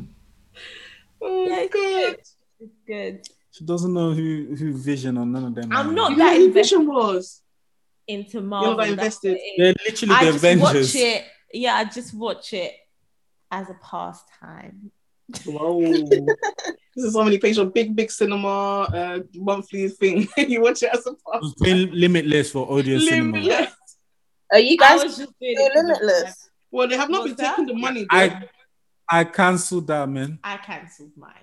Oh Yeah, it's good. It's good. She doesn't know who who Vision or none of them. I'm are. not You know that who Vision was? into Marvel. that that's invested. what it is. They're literally I the just Avengers. watch it. Yeah, I just watch it as a pastime. Whoa. this is somebody pays your big, big cinema uh, monthly thing. you watch it as a It part. was paying limitless for audio cinema. Limitless. Are you guys was just doing still it for the limitless? Well, they have not What's been taking the money. though. I I cancelled that man. I cancelled mine.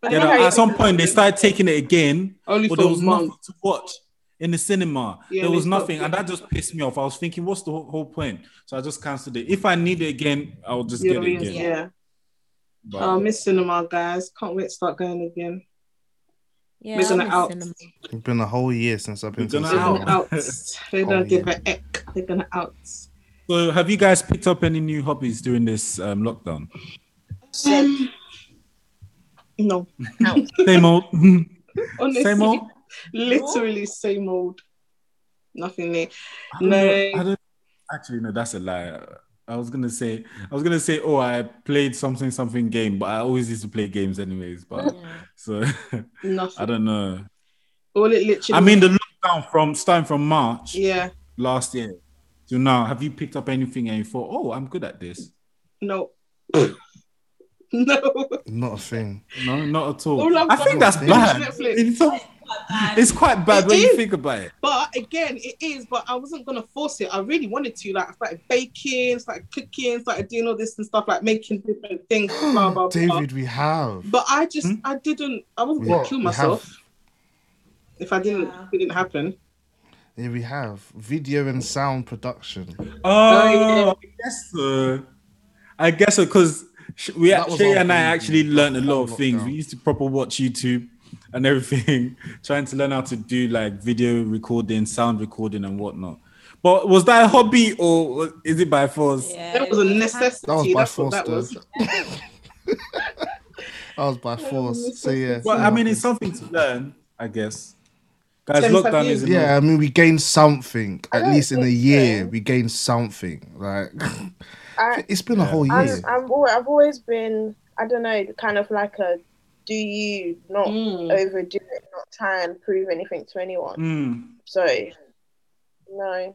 But Yeah, they no, have at some point they started taking it again, only but for there was a nothing to watch in the cinema. Yeah, there was nothing, it. and that just pissed me off. I was thinking, what's the whole, whole point? So I just cancelled it. If I need it again, I'll just Yeah, get it again. yeah. But- Oh, miss cinema, guys. Can't wait to start going again. Yeah, We're gonna out. cinema. It's been a whole year since I've been to the gonna They're cinema. out. They're Oh, gonna give yeah. an eck. They're gonna out. So, have you guys picked up any new hobbies during this um, lockdown? Um, no, Same old. honestly, Same old. literally same old. Nothing new. I don't No. know- I don't, actually, no, that's a lie. I was gonna say, I was gonna say, oh, I played something, something game, but I always used to play games anyways. But Yeah. so Nothing. I don't know. All it literally. I mean, the lockdown from starting from March yeah. last year to now, have you picked up anything and you thought, oh, I'm good at this? No. no. Not a thing. No, not at all. All I've I done think that's bad. Netflix. It's, Quite bad. it's quite bad It when you think about it. But again, it is. But I wasn't gonna force it. I really wanted to. Like, I started baking, started cooking, started doing all this and stuff, like making different things. blah, blah, blah. David, we have. But I just, Hmm? I didn't. I wasn't gonna kill myself have. if I didn't. Yeah. If it didn't happen. Yeah, we have video and sound production. Oh, I guess so. I guess so because we That was Shay and I actually learned a lot of lockdown. things. We used to proper watch YouTube and everything, trying to learn how to do like video recording, sound recording, and whatnot. But was that a hobby or is it by force? Yeah, That was a it necessity. That was by That's force, that was. That was by force. So yeah. Well, I mean, it's something to learn, I guess. Guys, Ten, five lockdown is Yeah, I mean, we gained something. At least in a year, so. we gained something. Like I, it's been a whole year. I'm, I'm, I've always been, I don't know, kind of like a do you not Mm. overdo it, not try and prove anything to anyone. Mm. So, no.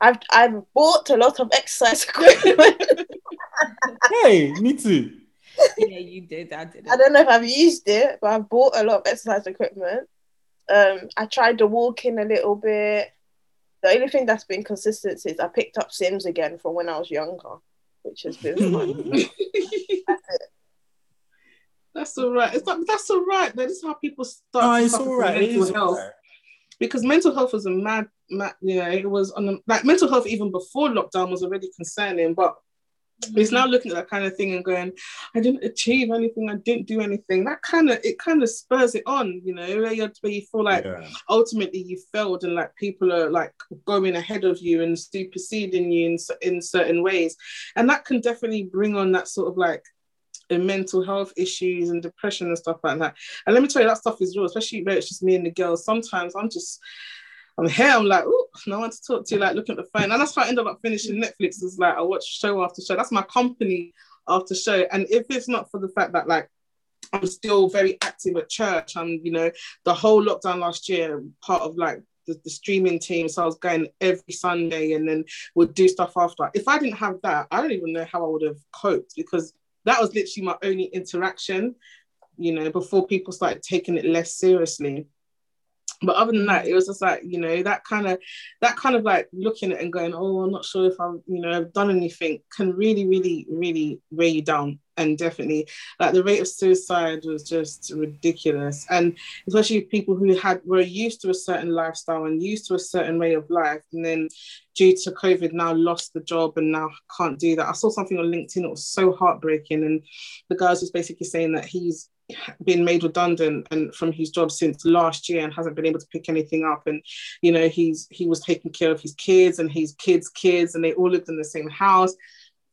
I've I've bought a lot of exercise equipment. Hey, me too. Yeah, you did. I did. I don't know if I've used it, but I've bought a lot of exercise equipment. Um, I tried to walk in a little bit. The only thing that's been consistent is I picked up Sims again from when I was younger, which has been fun. That's all right. It's like, that's all right. That is how people start. Oh, to it's all. It mental health. right. because mental health was a mad, mad you know, it was on the, like mental health even before lockdown was already concerning, but it's now looking at that kind of thing and going, I didn't achieve anything, I didn't do anything. That kind of it kind of spurs it on, you know, where, you where you feel like Yeah. ultimately you failed and like people are like going ahead of you and superseding you in in certain ways, and that can definitely bring on that sort of like mental health issues and depression and stuff like that. And let me tell you, that stuff is real, especially where it's just me and the girls. Sometimes I'm just, I'm here, I'm like, oh, no one to talk to, like looking at the phone. And that's how I ended up finishing Netflix, is like I watch show after show. That's my company after show. And if it's not for the fact that like I'm still very active at church, I'm, you know, the whole lockdown last year, part of like the, the streaming team. So I was going every Sunday and then would do stuff after. If I didn't have that, I don't even know how I would have coped because that was literally my only interaction, you know, before people started taking it less seriously. But other than that, it was just like, you know, that kind of that kind of like looking at and going, oh, I'm not sure if I'm, you know, I've done anything can really, really, really weigh you down. And definitely like the rate of suicide was just ridiculous. And especially people who had were used to a certain lifestyle and used to a certain way of life, and then due to COVID now lost the job and now can't do that. I saw something on LinkedIn, it was so heartbreaking. And the guy was basically saying that he's been made redundant and from his job since last year and hasn't been able to pick anything up. And you know, he's he was taking care of his kids and his kids' kids, and they all lived in the same house.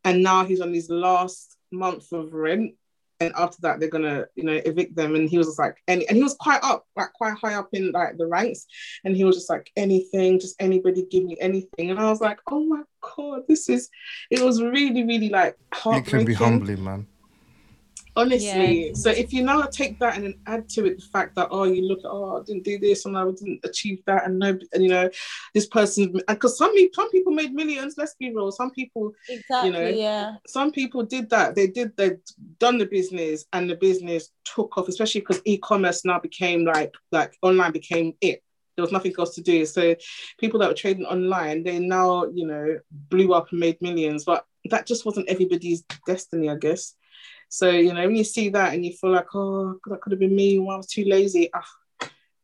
And now he's on his last month of rent. And after that they're gonna you know evict them. And he was just like any and he was quite up like quite high up in like the ranks. And he was just like anything just anybody give me anything. And i was like oh my god this is it was really really like it can be humbling man honestly yeah. so if you now take that and then add to it the fact that oh you look oh i didn't do this and i didn't achieve that and no and you know this person because some some people made millions let's be real. Some people exactly you know yeah. some people did that. They did they done the business and the business took off especially because e-commerce now became like like online became it. There was nothing else to do. So people that were trading online they now you know blew up and made millions but that just wasn't everybody's destiny i guess so, you know, when you see that and you feel like, oh, that could have been me when I was too lazy, ah,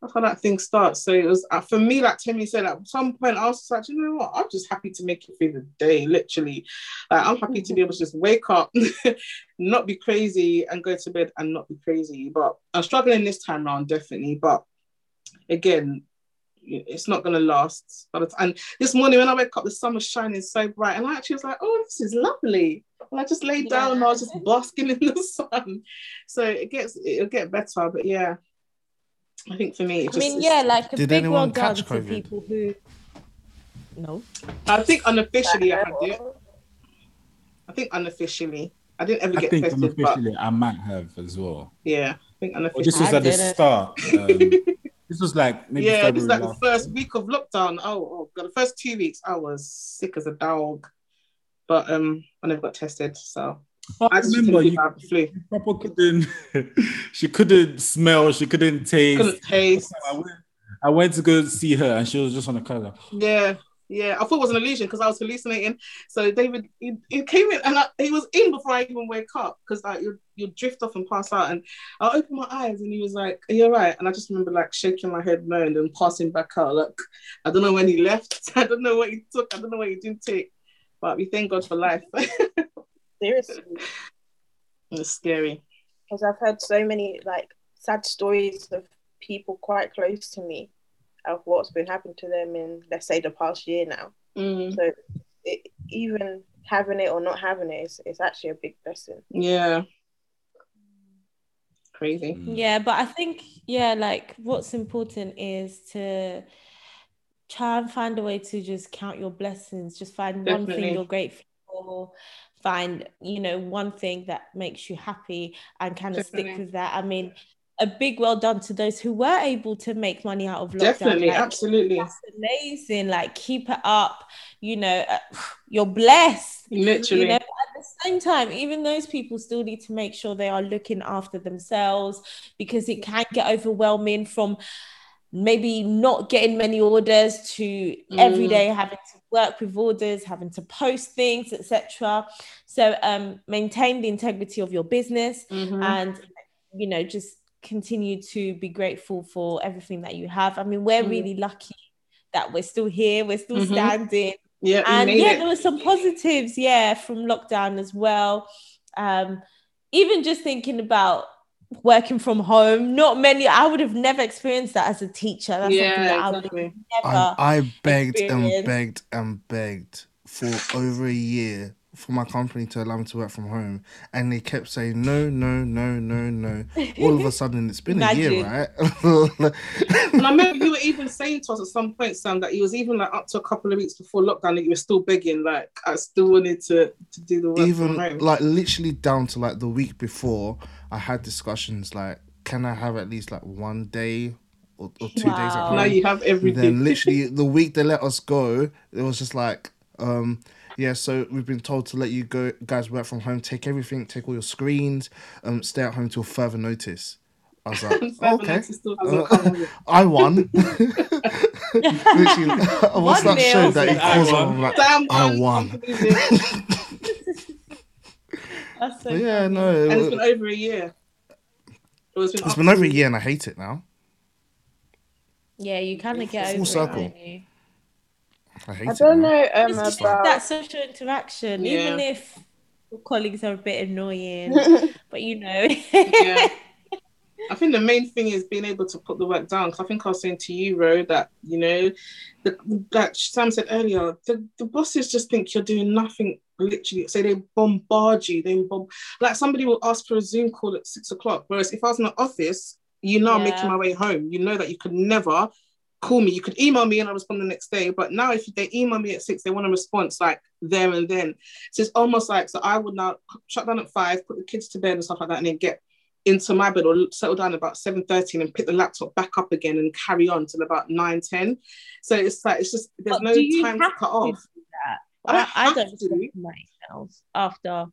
that's how that thing starts. So it was uh, for me, like Timmy said, at some point I was like, you know what? I'm just happy to make it through the day, literally. Like I'm happy to be able to just wake up, not be crazy, and go to bed and not be crazy. But I'm struggling this time around, definitely. But again, it's not gonna last. And this morning when I wake up, the sun was shining so bright, and I actually was like, "Oh, this is lovely." And I just laid down and I was just basking in the sun. So it gets it'll get better, but yeah, I think for me, I mean, yeah, like a did big well done to people who. No, I think unofficially I had it. I think unofficially. I didn't ever I get think tested, unofficially but... I might have as well. Yeah, I think unofficially. Well, this was I at the start. Um, this was like maybe yeah, this was like the first week of lockdown. Oh, oh god, the first two weeks I was sick as a dog, but um, I never got tested, so. I, I remember you, you proper couldn't. she couldn't smell. She couldn't taste. Couldn't taste. I went, I went to go see her, and she was just on the color. Yeah, yeah, I thought it was an illusion because I was hallucinating. So David, he, he came in and I, he was in before I even wake up because like you you drift off and pass out. And I opened my eyes and he was like, "You're you alright?" And I just remember like shaking my head no and then passing back out. Like I don't know when he left. I don't know what he took. I don't know what he didn't take. But we thank God for life. Seriously, it's scary because I've heard so many like sad stories of people quite close to me of what's been happening to them in let's say the past year now. Mm. So it, even having it or not having it is it's actually a big blessing. Yeah. Crazy. Mm. Yeah, but I think yeah, like what's important is to try and find a way to just count your blessings. Just find Definitely. one thing you're grateful for. Find, you know, one thing that makes you happy and kind of Definitely. stick with that. I mean, a big well done to those who were able to make money out of lockdown. Definitely, like, absolutely. That's amazing. Like, keep it up. You know, uh, you're blessed. Literally. You know, at the same time, even those people still need to make sure they are looking after themselves because it can get overwhelming from maybe not getting many orders to mm. every day having to work with orders having to post things etc so um maintain the integrity of your business mm-hmm. and you know just continue to be grateful for everything that you have. I mean, we're mm. really lucky that we're still here, we're still mm-hmm. standing. Yeah, and yeah, it. there were some positives, yeah, from lockdown as well. Um, even just thinking about working from home, not many. I would have never experienced that as a teacher. That's yeah, exactly. I, I begged and begged and begged for over a year for my company to allow me to work from home, and they kept saying no, no, no, no, no. All of a sudden, it's been a year, right? and I remember you were even saying to us at some point, Sam, that you was even like up to a couple of weeks before lockdown that you were still begging, like I still wanted to to do the work even like literally down to like the week before, I had discussions like, can I have at least like one day or, or two wow. days at home? Now you have everything. Then literally the week they let us go, it was just like um yeah, so we've been told to let you go guys work from home, take everything, take all your screens, um, stay at home till further notice. I was like, okay, uh, I won. Literally, what's that show that he calls on? Like, Damn, I won. That's so yeah, funny. no, it, and it's been over a year. It's been, it's been over a year, and I hate it now. Yeah, you kind of get full over circle. It, I hate I don't know um, it's about that social interaction, yeah. even if your colleagues are a bit annoying, but you know. yeah. I think the main thing is being able to put the work down. Because I think I was saying to you, Ro, that you know, the, like Sam said earlier, the, the bosses just think you're doing nothing literally say they bombard you. They bomb like somebody will ask for a Zoom call at six o'clock. Whereas if I was in the office, you know yeah. I'm making my way home. You know that you could never call me. You could email me and I'll respond the next day. But now if they email me at six, they want a response like there and then. So it's almost like so I would now shut down at five, put the kids to bed and stuff like that, and then get into my bed or settle down about 7 13 and pick the laptop back up again and carry on till about 9 10 so it's like it's just there's but no time to cut off I, I, don't do myself after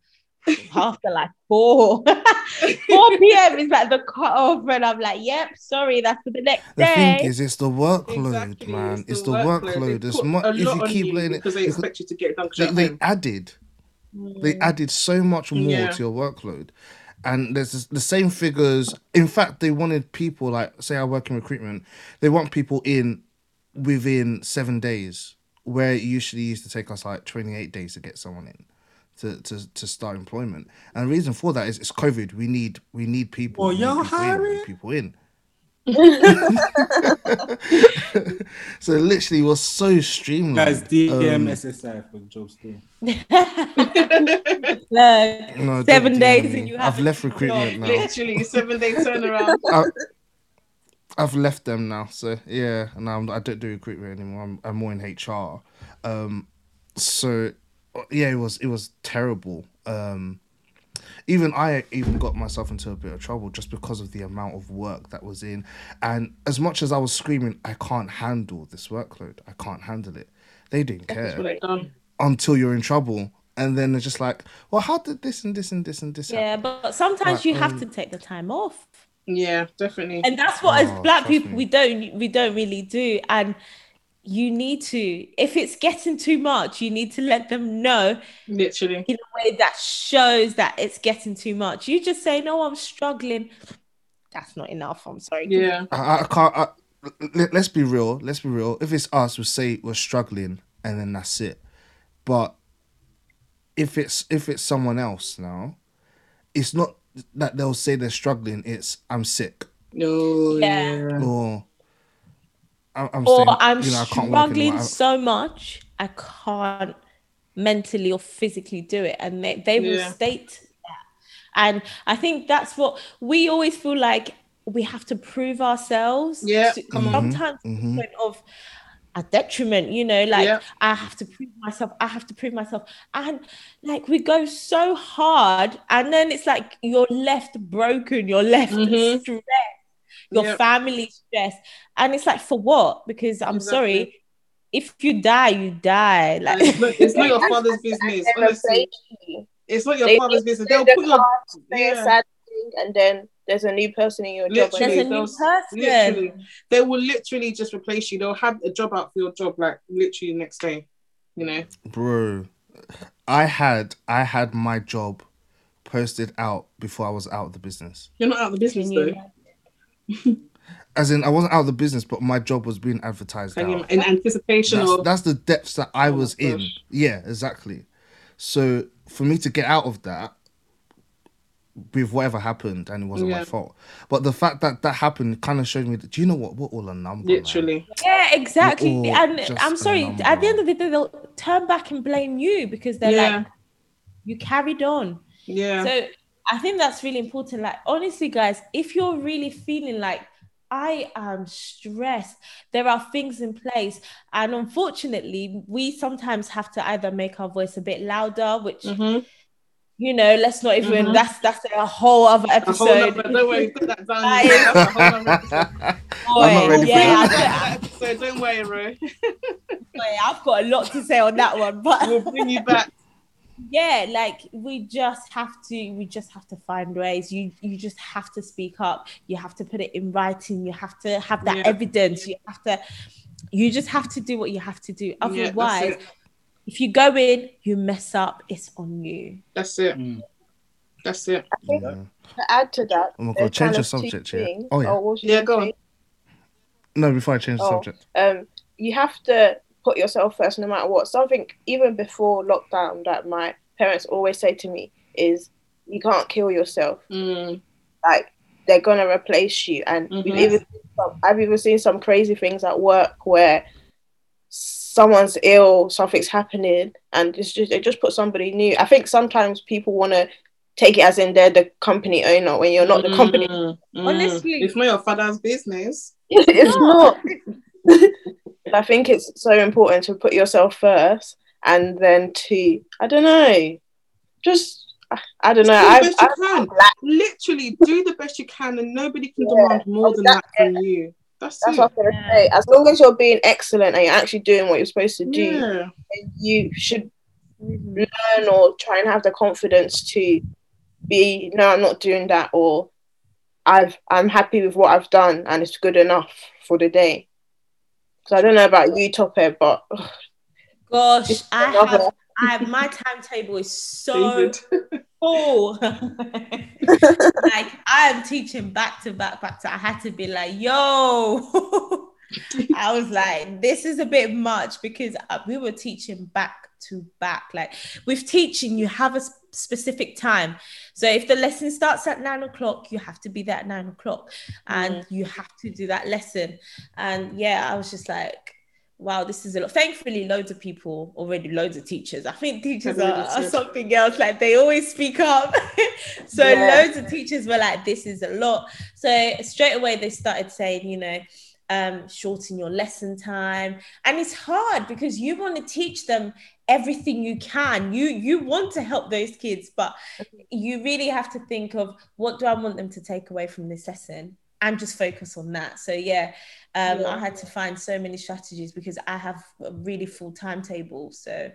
after like four 4 p.m. is like the cut off and I'm like yep sorry that's for the next the day the thing is it's the workload exactly. man it's, it's the, workload, workload. it's much if you keep letting it because they expect you to get it done they, they added mm. they added so much more yeah. to your workload and there's the same figures in fact they wanted people like say i work in recruitment they want people in within seven days where it usually used to take us like 28 days to get someone in to, to, to start employment. And the reason for that is it's COVID. We need we need people. Well, y'all people hiring in, people in. so literally was so streamlined. Guys, DM um, SSI for jobs too. no, seven days and you have I've left recruitment now. Literally seven day turnaround. I, I've left them now, so yeah, and I'm, I don't do recruitment anymore. I'm, I'm more in HR. Um, so yeah, it was it was terrible. Um, even I even got myself into a bit of trouble just because of the amount of work that was in, and as much as I was screaming, I can't handle this workload. I can't handle it. They didn't care until you're in trouble, and then they're just like, "Well, how did this and this and this and this?" Yeah, happen? but sometimes like, you have um, to take the time off. Yeah, definitely. And that's what oh, as black people me. we don't we don't really do. And you need to, if it's getting too much, you need to let them know. Literally. In a way that shows that it's getting too much. You just say, No, I'm struggling. That's not enough. I'm sorry. Yeah. I, I can't I, let, let's be real. Let's be real. If it's us, we'll say we're struggling and then that's it. But if it's if it's someone else now, it's not that they'll say they're struggling. It's I'm sick. Oh, no. Yeah. Or I'm, or saying, I'm you know, struggling so much I can't mentally or physically do it, and they they will state that. And I think that's what we always feel like we have to prove ourselves. Yeah, to, mm-hmm. sometimes mm-hmm. of a detriment, you know, like yeah. I have to prove myself, I have to prove myself. And like we go so hard, and then it's like you're left broken, you're left mm-hmm. stressed, your yep. family stressed. And it's like, for what? Because I'm exactly. sorry, if you die, you die. Like it's not, it's not your father's business, honestly. It's not your they father's business. They'll put your yeah. and then there's a new person in your literally, job. There's a new person. Literally, they will literally just replace you. They'll have a job out for your job like literally the next day. You know, bro. I had I had my job posted out before I was out of the business. You're not out of the business though. As in, I wasn't out of the business, but my job was being advertised out. in anticipation that's, of. That's the depths that I oh was in. Yeah, exactly. So for me to get out of that, with whatever happened and it wasn't yeah. my fault. But the fact that that happened kind of showed me that, do you know what? We're all a number. Literally. Man. Yeah, exactly. And I'm sorry, at the end of the day, they'll turn back and blame you because they're yeah. like, you carried on. Yeah. So I think that's really important. Like, honestly, guys, if you're really feeling like, I am stressed. There are things in place. And unfortunately, we sometimes have to either make our voice a bit louder, which mm-hmm you know, let's not even. Mm-hmm. That's that's a whole other episode. Whole other, don't worry, put that down. That Boy, I'm not ready yeah, for that. So don't worry, Ro. Boy, I've got a lot to say on that one, but we'll bring you back. Yeah, like we just have to. We just have to find ways. You you just have to speak up. You have to put it in writing. You have to have that yeah. evidence. You have to. You just have to do what you have to do. Otherwise. Yeah, if you go in, you mess up, it's on you. That's it. Mm. That's it. Think yeah. to add to that, I'm gonna change the subject. Yeah. Oh yeah. Oh, yeah, go on. No, before I change the oh, subject. Um, you have to put yourself first, no matter what. Something even before lockdown that my parents always say to me is, "You can't kill yourself. Mm. Like they're gonna replace you." And mm-hmm. we've even I've even seen some crazy things at work where someone's ill, something's happening, and it's just they just put somebody new. I think sometimes people want to take it as in they're the company owner when you're not the company. Mm, mm. Honestly, it's not your father's business. it's not. I think it's so important to put yourself first, and then to I don't know, just I don't know. Do I, I, I, Literally, do the best you can, and nobody can yeah, demand more than that from you. That's, That's what I'm gonna say. As long as you're being excellent and you're actually doing what you're supposed to do, yeah. you should mm-hmm. learn or try and have the confidence to be no, I'm not doing that, or I've I'm happy with what I've done and it's good enough for the day. So I don't know about you, Tope, but gosh, I have I my timetable is so full. like I'm teaching back to back, back to. I had to be like, yo. I was like, this is a bit much because uh, we were teaching back to back. Like with teaching, you have a specific time. So if the lesson starts at nine o'clock, you have to be there at nine o'clock and mm. you have to do that lesson. And yeah, I was just like, wow, this is a lot. Thankfully, loads of people already, loads of teachers. I think teachers are, are, something else. Like they always speak up. so yeah. loads of teachers were like, this is a lot. So straight away they started saying, you know, um, shorten your lesson time. And it's hard because you want to teach them everything you can. You you want to help those kids, but you really have to think of what do I want them to take away from this lesson and just focus on that. So yeah, um, yeah. I had to find so many strategies because I have a really full timetable. So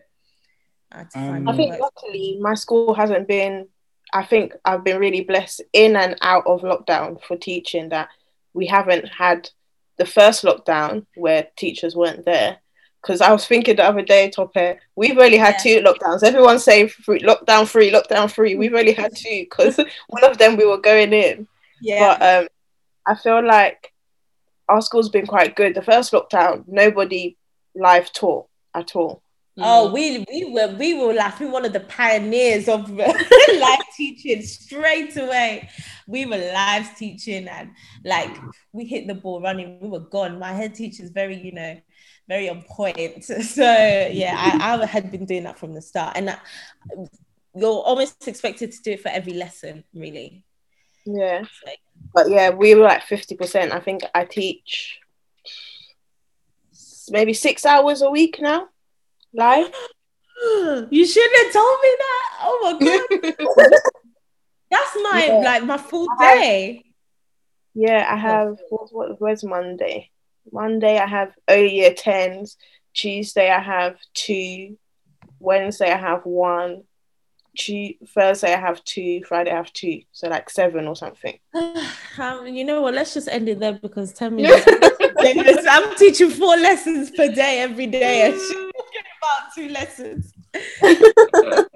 I, um, I think luckily my school hasn't been. I think I've been really blessed in and out of lockdown for teaching that we haven't had the first lockdown where teachers weren't there. Because I was thinking the other day, Tope, we've only had yeah. two lockdowns. Everyone's saying free, lockdown free, lockdown free. We've only had two because one of them we were going in. Yeah. But um, I feel like our school's been quite good. The first lockdown, nobody live taught at all. Oh, mm. we we were we were like we were one of the pioneers of live teaching straight away. We were live teaching and like we hit the ball running. We were gone. My head teacher is very, you know, very on point. So yeah, I, I had been doing that from the start, and that, you're almost expected to do it for every lesson, really. Yeah. So, but yeah, we were like 50%. I think I teach maybe six hours a week now live. You shouldn't have told me that. Oh my god. That's my yeah. like my full day. yeah, I have what, what where's Monday? Monday I have early year tens. Tuesday I have two. Wednesday I have one. Thursday I have two, Friday I have two, so like seven or something. um, you know what? Let's just end it there because ten minutes. I'm teaching four lessons per day every day. About two lessons.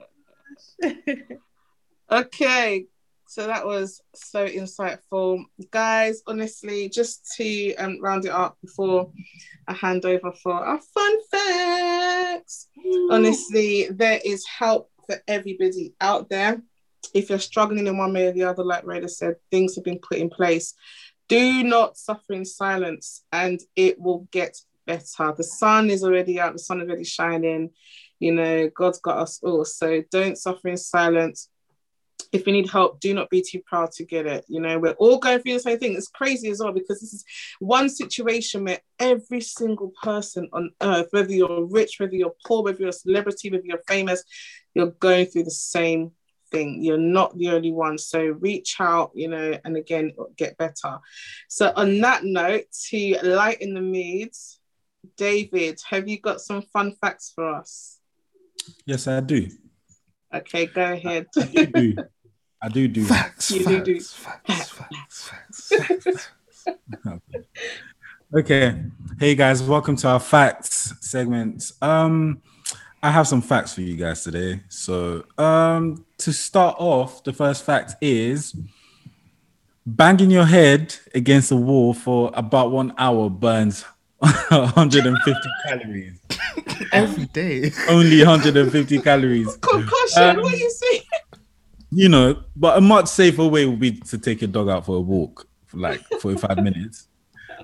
okay, so that was so insightful, guys. Honestly, just to um, round it up before I hand over for our fun facts. Honestly, there is help for everybody out there. If you're struggling in one way or the other, like Rada said, things have been put in place. Do not suffer in silence and it will get better. The sun is already out, the sun is already shining. You know, God's got us all. So don't suffer in silence. If you need help, do not be too proud to get it. You know, we're all going through the same thing. It's crazy as well because this is one situation where every single person on earth, whether you're rich, whether you're poor, whether you're a celebrity, whether you're famous, you're going through the same thing. You're not the only one. So reach out, you know, and again, get better. So, on that note, to lighten the moods, David, have you got some fun facts for us? Yes, I do. Okay, go ahead. I, do, do. I do do. Facts, you facts, do, do. facts, facts, facts, facts. okay. okay. Hey guys, welcome to our facts segment. Um, I have some facts for you guys today. So, um, to start off, the first fact is banging your head against a wall for about one hour burns 150 calories every day. Only 150 calories. Concussion. Um, what are you saying? You know, but a much safer way would be to take your dog out for a walk for like 45 minutes.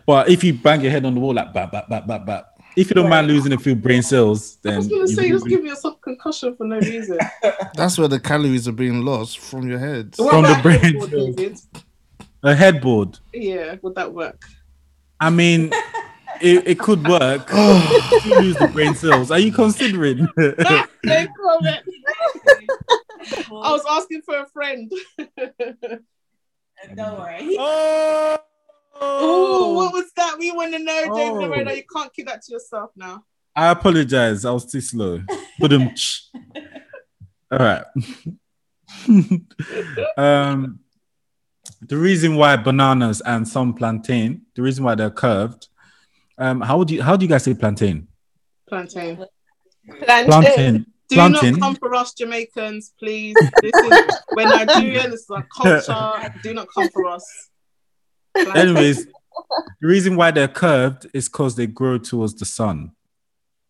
But if you bang your head on the wall like bat bat bat bat bat if you don't mind losing a few brain cells, then I was gonna say, just give yourself concussion for no reason. That's where the calories are being lost from your head. From the brain. A headboard. Yeah, would that work? I mean, it, it could work. you lose the brain cells. Are you considering? no comment. I was asking for a friend. Don't worry. Oh. Oh, what was that? We want to know, James oh. Lorena. You can't keep that to yourself now. I apologize. I was too slow. But all right. um, the reason why bananas and some plantain, the reason why they're curved. Um, how would you how do you guys say plantain? Plantain. Plantain. plantain. Do plantain. not come for us Jamaicans, please. This is we're Nigerian. This is our culture. Do not come for us. Anyways, the reason why they're curved is because they grow towards the sun.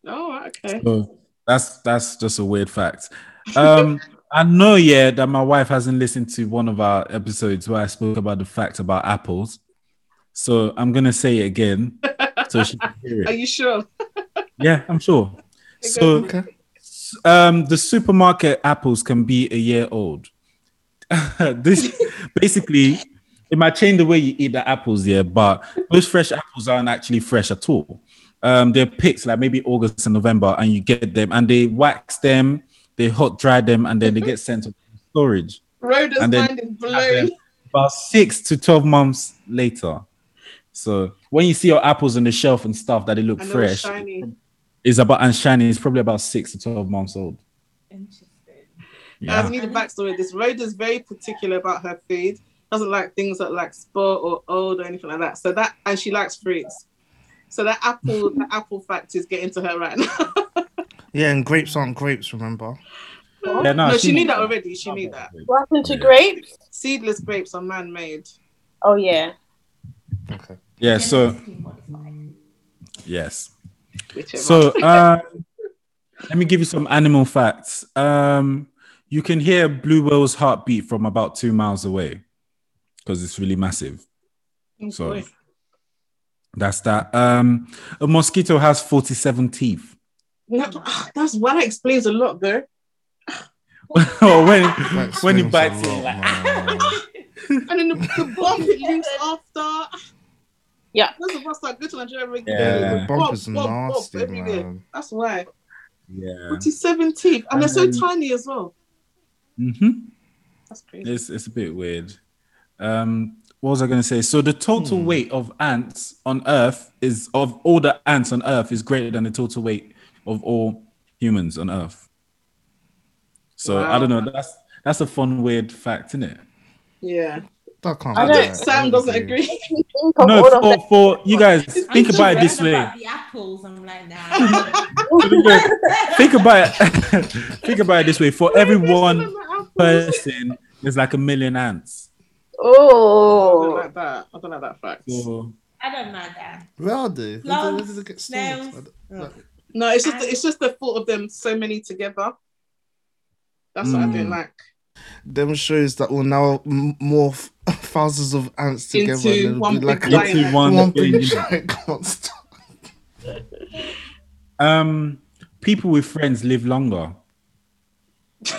Oh, okay. So that's that's just a weird fact. Um, I know, yeah, that my wife hasn't listened to one of our episodes where I spoke about the fact about apples. So I'm gonna say it again so she can hear it. Are you sure? yeah, I'm sure. So okay. um the supermarket apples can be a year old. this basically it might change the way you eat the apples, yeah, but those fresh apples aren't actually fresh at all. Um, they're picked like maybe August and November, and you get them and they wax them, they hot dry them, and then they get sent to storage. Rhoda's and then, mind is blown. About six to twelve months later. So when you see your apples on the shelf and stuff that they look fresh, it's about and shiny. It's probably about six to twelve months old. Interesting. Yeah. I need a backstory. This Rhoda's very particular about her food doesn't like things that like sport or old or anything like that. So that and she likes fruits. So that apple, the apple fact is getting to her right now. yeah, and grapes aren't grapes, remember? Yeah, no, no she, she knew that already. She knew that. What happened to grapes? Seedless grapes are man-made. Oh yeah. Okay. Yeah. So. Yes. Whichever. So uh, let me give you some animal facts. Um, you can hear blue whale's heartbeat from about two miles away because it's really massive. Oh, so boy. that's that. Um, a mosquito has 47 teeth. No, that's what that explains a lot, though. when when he bites it, like, and then the, the bump it leaves after. Yeah, those of us that go to Nigeria yeah. the bump is nasty, man. That's why. Yeah, forty-seven teeth, and, and they're so tiny as well. Mm-hmm. That's crazy. It's it's a bit weird. Um, what was I going to say? So the total hmm. weight of ants on Earth is of all the ants on Earth is greater than the total weight of all humans on Earth. So wow. I don't know. That's that's a fun, weird fact, isn't it? Yeah. That can't I don't. Sam doesn't agree. no, for, for you guys, think about it this way. About the apples, I'm like, nah. think about it. think about it this way. For every one person, there's like a million ants. Oh, I don't like that. I don't like that fact. Oh. I don't like that. Well, do. Slugs, snails. No, it's just it's just the thought of them so many together. That's mm. what I don't hmm. like. Them shows that will now morph thousands of ants together into one, like big a, one, one big giant monster. um, people with friends live longer.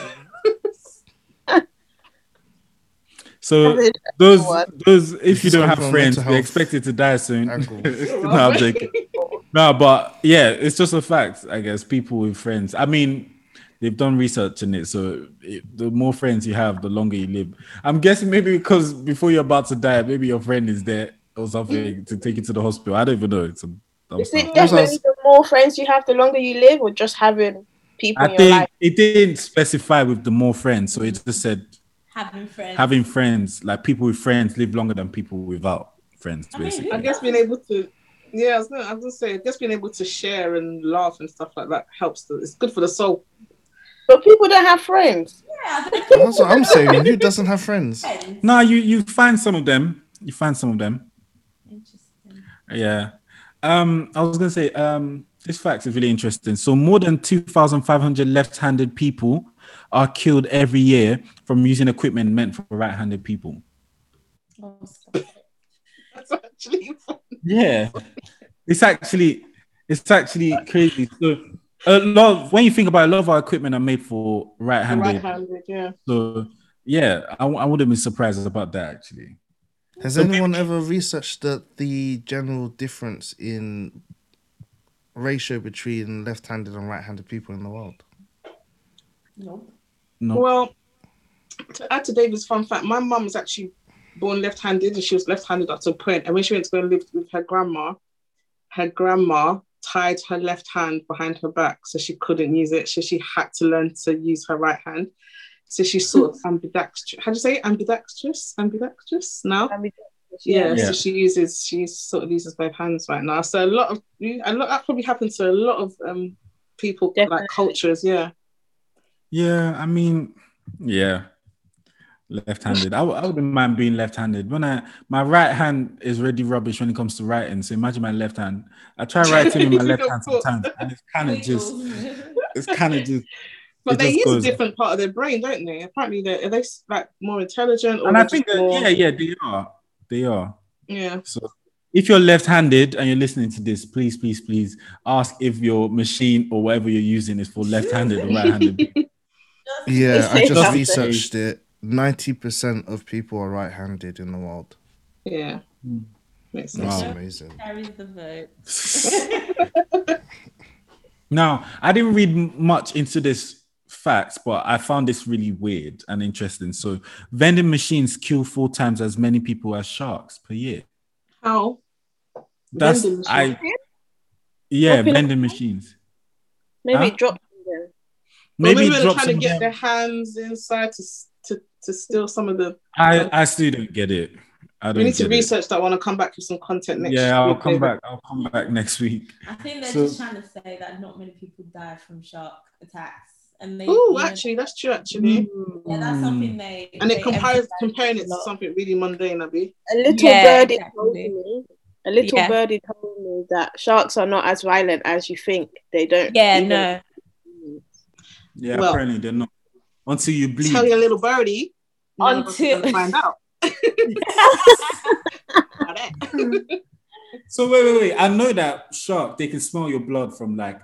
So those those if you don't have friends, they're expected to die soon. no, I'm joking. No, but yeah, it's just a fact. I guess people with friends. I mean, they've done research in it, so it, the more friends you have, the longer you live. I'm guessing maybe because before you're about to die, maybe your friend is there or something mm-hmm. to take you to the hospital. I don't even know. It's a is it definitely the more friends you have, the longer you live, or just having people? I think life? it didn't specify with the more friends, so it mm-hmm. just said having friends. Having friends, like people with friends, live longer than people without friends. Basically, I guess being able to, yeah, I was gonna, I was gonna say, just being able to share and laugh and stuff like that helps. The, it's good for the soul. But people don't have friends. Yeah, that's what I'm saying. Who doesn't have friends? No, you you find some of them. You find some of them. Interesting. Yeah. Um, I was gonna say, um, this fact is really interesting. So more than 2,500 left-handed people are killed every year from using equipment meant for right-handed people. That's actually Yeah, it's actually It's actually crazy. So a lot of, when you think about it, a lot of our equipment are made for right-handed. Right-handed, yeah. So yeah, I, I wouldn't be surprised about that actually. Has anyone ever researched the, the general difference in ratio between left-handed and right-handed people in the world? No. No. Well, to add to David's fun fact, my mum was actually born left-handed and she was left-handed up to a point. And when she went to go and live with her grandma, her grandma tied her left hand behind her back so she couldn't use it. So she had to learn to use her right hand. So she's sort of ambidextrous. How do you say it? ambidextrous? Ambidextrous now? Ambidextrous, yeah, yeah, so she uses she sort of uses both hands right now. So a lot of a lot that probably happens to a lot of um people Definitely. like cultures, yeah. Yeah, I mean, yeah, left-handed. I, I wouldn't mind being left-handed. When I my right hand is really rubbish when it comes to writing. So imagine my left hand. I try writing with my left hand sometimes, and it's kind of just it's kind of just. But they use goes. a different part of their brain, don't they? Apparently, they are they like more intelligent? and I think that, more... yeah, yeah, they are. They are. Yeah. So if you're left-handed and you're listening to this, please, please, please ask if your machine or whatever you're using is for left-handed or right-handed. yeah, I just researched it 90% of people are right handed in the world. Yeah. Mm. Makes sense. Wow. amazing. Carries the vote. now, I didn't read much into this facts, but I found this really weird and interesting. So, vending machines kill four times as many people as sharks per year. How? That's I. Yeah, vending machines. Maybe huh? drop them. Maybe, maybe they're trying to get their hands inside to to to steal some of the. I I still don't get it. I don't we need to research it. that one and come back with some content next. Yeah, I'll come back. I'll come back next week. I think they're so, just trying to say that not many people die from shark attacks. And they, oh, actually, that's true. Actually, hmm. yeah, that's something they. And it compares comparing it to something really mundane, Abby. A little yeah, birdie exactly. told me. A little yeah. birdie told me that sharks are not as violent as you think. They don't. Yeah, even... no. Yeah, well, apparently they're not until you bleed. Tell your little birdie. Until find out. so wait, wait, wait. I know that shark they can smell your blood from like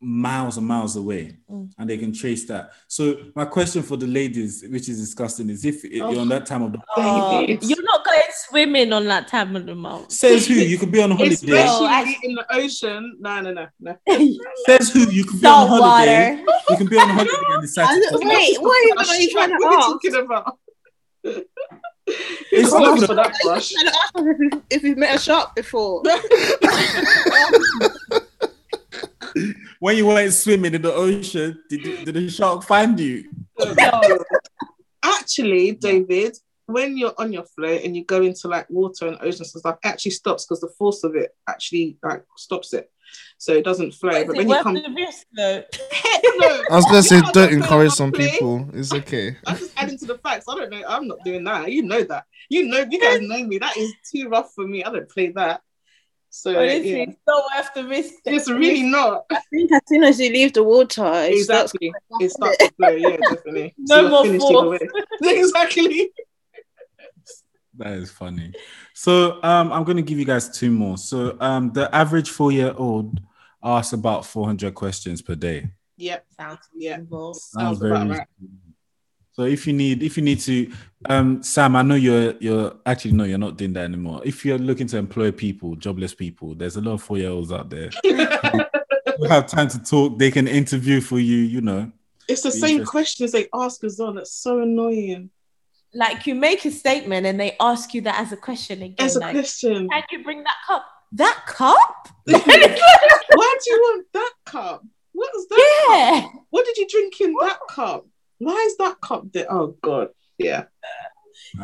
miles and miles away, mm. and they can trace that. So my question for the ladies, which is disgusting, is if oh. you're on that time of the oh, you're not going swimming on that time of the month. Says who? You could be on holiday. Especially oh, in the ocean. No, no, no, no. Says who? You could be Salt on holiday. Water. You can be on holiday and decide. Wait, what are you trying to what are you talking about? It's not for that brush. If you've met a shark before. when you went swimming in the ocean, did, did the shark find you? No. Actually, David, when you're on your float and you go into like water and oceans and stuff, it actually stops because the force of it actually like stops it. So it doesn't flow. But when you come the risk, though? I was gonna say don't encourage some people. It's okay. I'm just adding to the facts. I don't know. I'm not doing that. You know that. You know you guys know me. That is too rough for me. I don't play that. So Honestly, yeah. it's not worth the risk. It's really not. I think as soon as you leave the water, it exactly, starts it starts to flow. Yeah, definitely. no so more force. exactly. That is funny. So um, I'm going to give you guys two more. So um, the average four-year-old asks about 400 questions per day. Yep, sounds yeah. Sounds, sounds very right. So if you need if you need to um Sam, I know you're you're actually no, you're not doing that anymore. If you're looking to employ people, jobless people, there's a lot of four-year-olds out there who have time to talk, they can interview for you, you know. It's the same questions they ask us on. It's so annoying. Like you make a statement and they ask you that as a question again. As a like, question. Can you bring that cup? That cup? Why do you want that cup? What was that? Yeah. Cup? What did you drink in that cup? Why is that cup there? Oh god, yeah.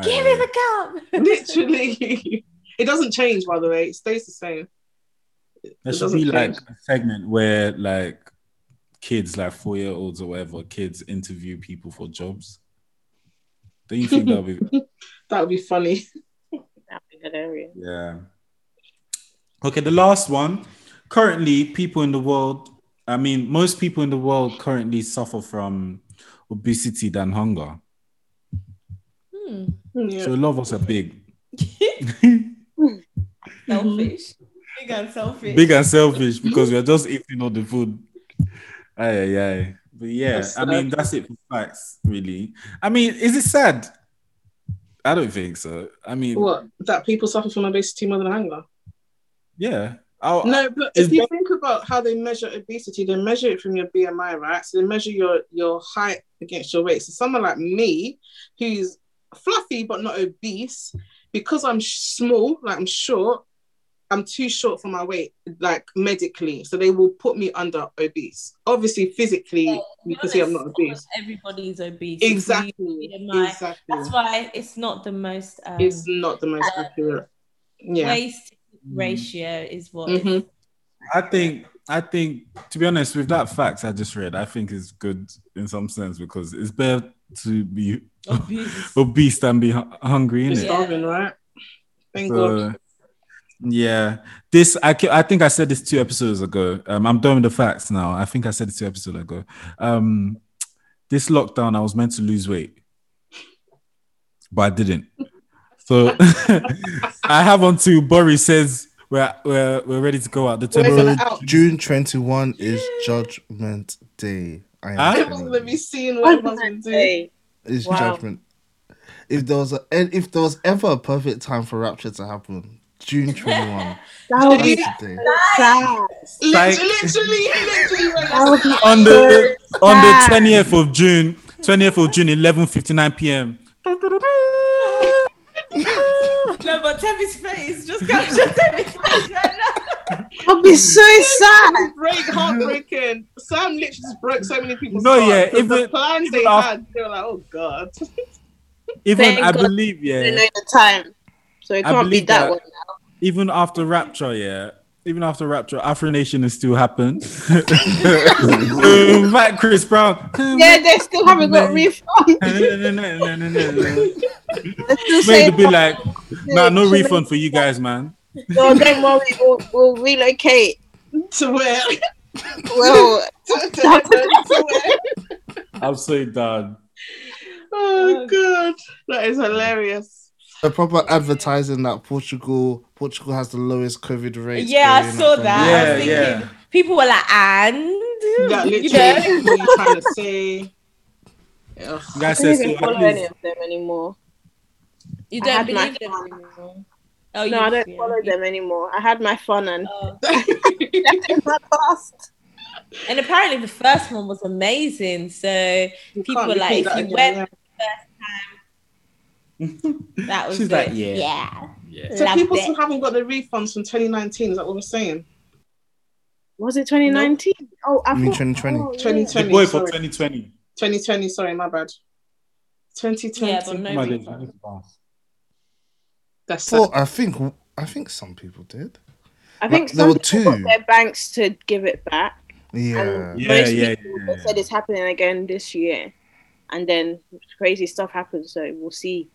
Give me the cup. Literally, it doesn't change. By the way, it stays the same. There should be change. like a segment where like kids, like four year olds or whatever, kids interview people for jobs. Don't you think that would be that would be funny? That'd be hilarious. Yeah. Okay, the last one. Currently, people in the world, I mean, most people in the world currently suffer from obesity than hunger. Hmm. Yeah. So a lot of us are big. Selfish. Big and selfish. Big and selfish because we're just eating all the food. Aye, aye, aye. But yeah, that's I mean, that's it for facts, really. I mean, is it sad? I don't think so. I mean, what that people suffer from obesity more than hunger? Yeah. I'll, no, but if you think about how they measure obesity, they measure it from your BMI, right? So they measure your your height against your weight. So someone like me, who's fluffy but not obese, because I'm small, like I'm short, I'm too short for my weight, like medically. So they will put me under obese. Obviously, physically, yeah, you can see I'm not obese. Everybody's obese. Exactly. Exactly. That's why it's not the most. Um, it's not the most uh, accurate. Yeah. Waist ratio is what. Mm-hmm. I think. I think, to be honest, with that fact I just read, I think is good in some sense because it's better to be obese, obese than be hungry. It's starving, right? Thank so, God. Yeah, this I I think I said this two episodes ago. Um, I'm done with the facts now. I think I said it two episodes ago. Um, this lockdown, I was meant to lose weight, but I didn't. So I have on to Boris says we're we're we're ready to go out. The tomorrow, June 21 is Judgment Day. I am huh? going to be seeing what Judgment Day. It's wow. judgment. If there was a, if there was ever a perfect time for rapture to happen, June 21. that would be today. Literally, literally, literally. on the on the 20th of June, 20th of June, 11:59 p.m. no, but Temi's face just captured Temi's face right now. I'll be so sad. Break, heartbreaking. Sam literally just broke so many people's no, hearts. yeah, even the plans even they after, had, they were like, oh god. Even Thank I God believe, yeah. They know the time, so it can't be that, that one now. Even after Rapture, yeah. Even after Rapture, Afro Nation is still happened. Um, Back Chris Brown. Um, yeah, they still haven't got refund. no, no, no, no, no, no. Be like, nah, no refund for you guys, man. No, don't worry, we'll, we'll relocate to where. Well, I'm so done. Oh god, that is hilarious. They're proper advertising that Portugal Portugal has the lowest COVID rate. Yeah, I saw that. that. Yeah, thinking, yeah. People were like, and that literally you know? what you trying to say. Ugh. You guys I don't even follow any of them anymore. You don't believe them anymore. Oh, no, I don't follow them anymore. I had my fun and oh. my past. And apparently the first one was amazing. So you people were like, if you went the first time, that was She's like, yeah. yeah. yeah. So Loved people it. still haven't got the refunds from 2019. Is that what we're saying? Was it 2019? Nope. Oh, I, mean 2020. Oh, 2020. Boy for 2020. 2020. Sorry, my bad. 2020. Yeah, but no That's well, I think I think some people did. I think like, there were two. Got their banks to give it back. Yeah, yeah, most yeah, yeah, Said it's happening again this year, and then crazy stuff happens. So we'll see.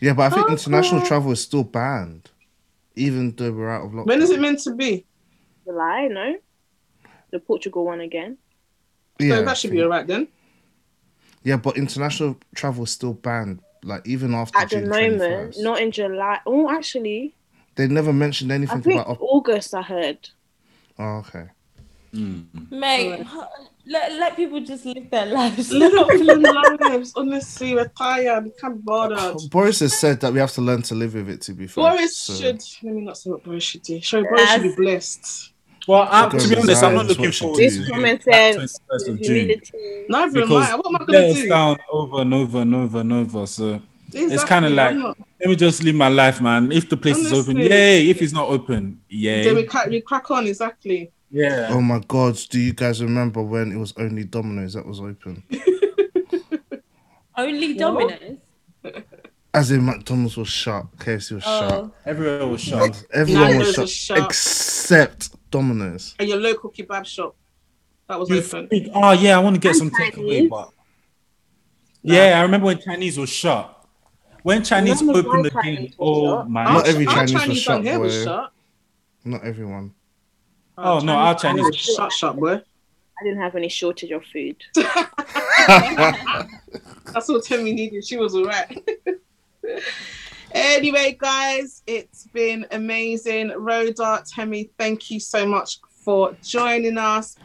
Yeah. Yeah, but I think oh, international travel is still banned, even though we're out of lockdown. When is it meant to be? July, no. The Portugal one again. Yeah, so that should be alright then. Yeah, but international travel is still banned. Like even after at June the moment, 21st. not in July. Oh, actually, they never mentioned anything about August. I heard. Oh, okay. Mm. Mate, let, let people just live their lives. Live their lives. Honestly, we're tired. We can't bother. Boris has said that we have to learn to live with it. To be fair, Boris so. should. Let me not say what Boris should do. Sure, Boris should be blessed. Well, I'm, to be honest, I'm not looking forward to this woman said humility. Neither am I. What am I going to do? down over and over and over and over. So exactly. it's kind of like, let me just live my life, man. If the place Honestly. is open, yay. If it's not open, yay. Then we crack, we crack on, exactly. Yeah. Oh my God! Do you guys remember when it was only Domino's that was open? only Domino's. As in McDonald's was shut, KFC was oh. shut. Everywhere was shut. Everyone was shut, was shut, except Domino's. And your local kebab shop that was you open. Think, oh yeah, I want to get some takeaway, but yeah, I remember when Chinese was shut. When Chinese opened the again, oh my! Not every Chinese, Chinese was shut, boy. Was shut. Not everyone. Oh, no, our Chinese was shut, shut, boy. I didn't have any shortage of food. That's what Temi needed. She was alright. Anyway, guys, it's been amazing. Rhoda, Temi, thank you so much for joining us.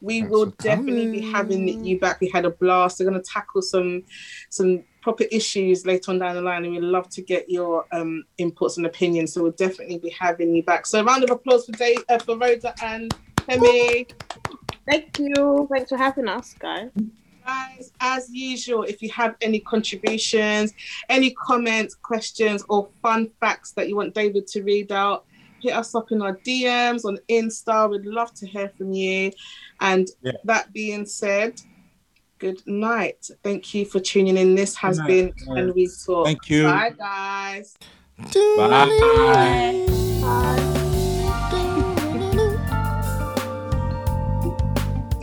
We Thanks will definitely be having you back. We had a blast. We're going to tackle some some proper issues later on down the line, and we'd love to get your um, inputs and opinions. So we'll definitely be having you back. So a round of applause for Dave, uh, for Rhoda and Temi. Thank you. Thanks for having us, guys. Guys, as usual, if you have any contributions, any comments, questions, or fun facts that you want David to read out, hit us up in our DMs on Insta. We'd love to hear from you. And yeah. that being said, good night. Thank you for tuning in. This has been Can We Talk. Thank you. Bye, guys. Bye. Bye.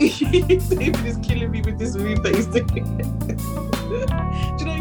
David is killing me with this move that he's doing. Do you know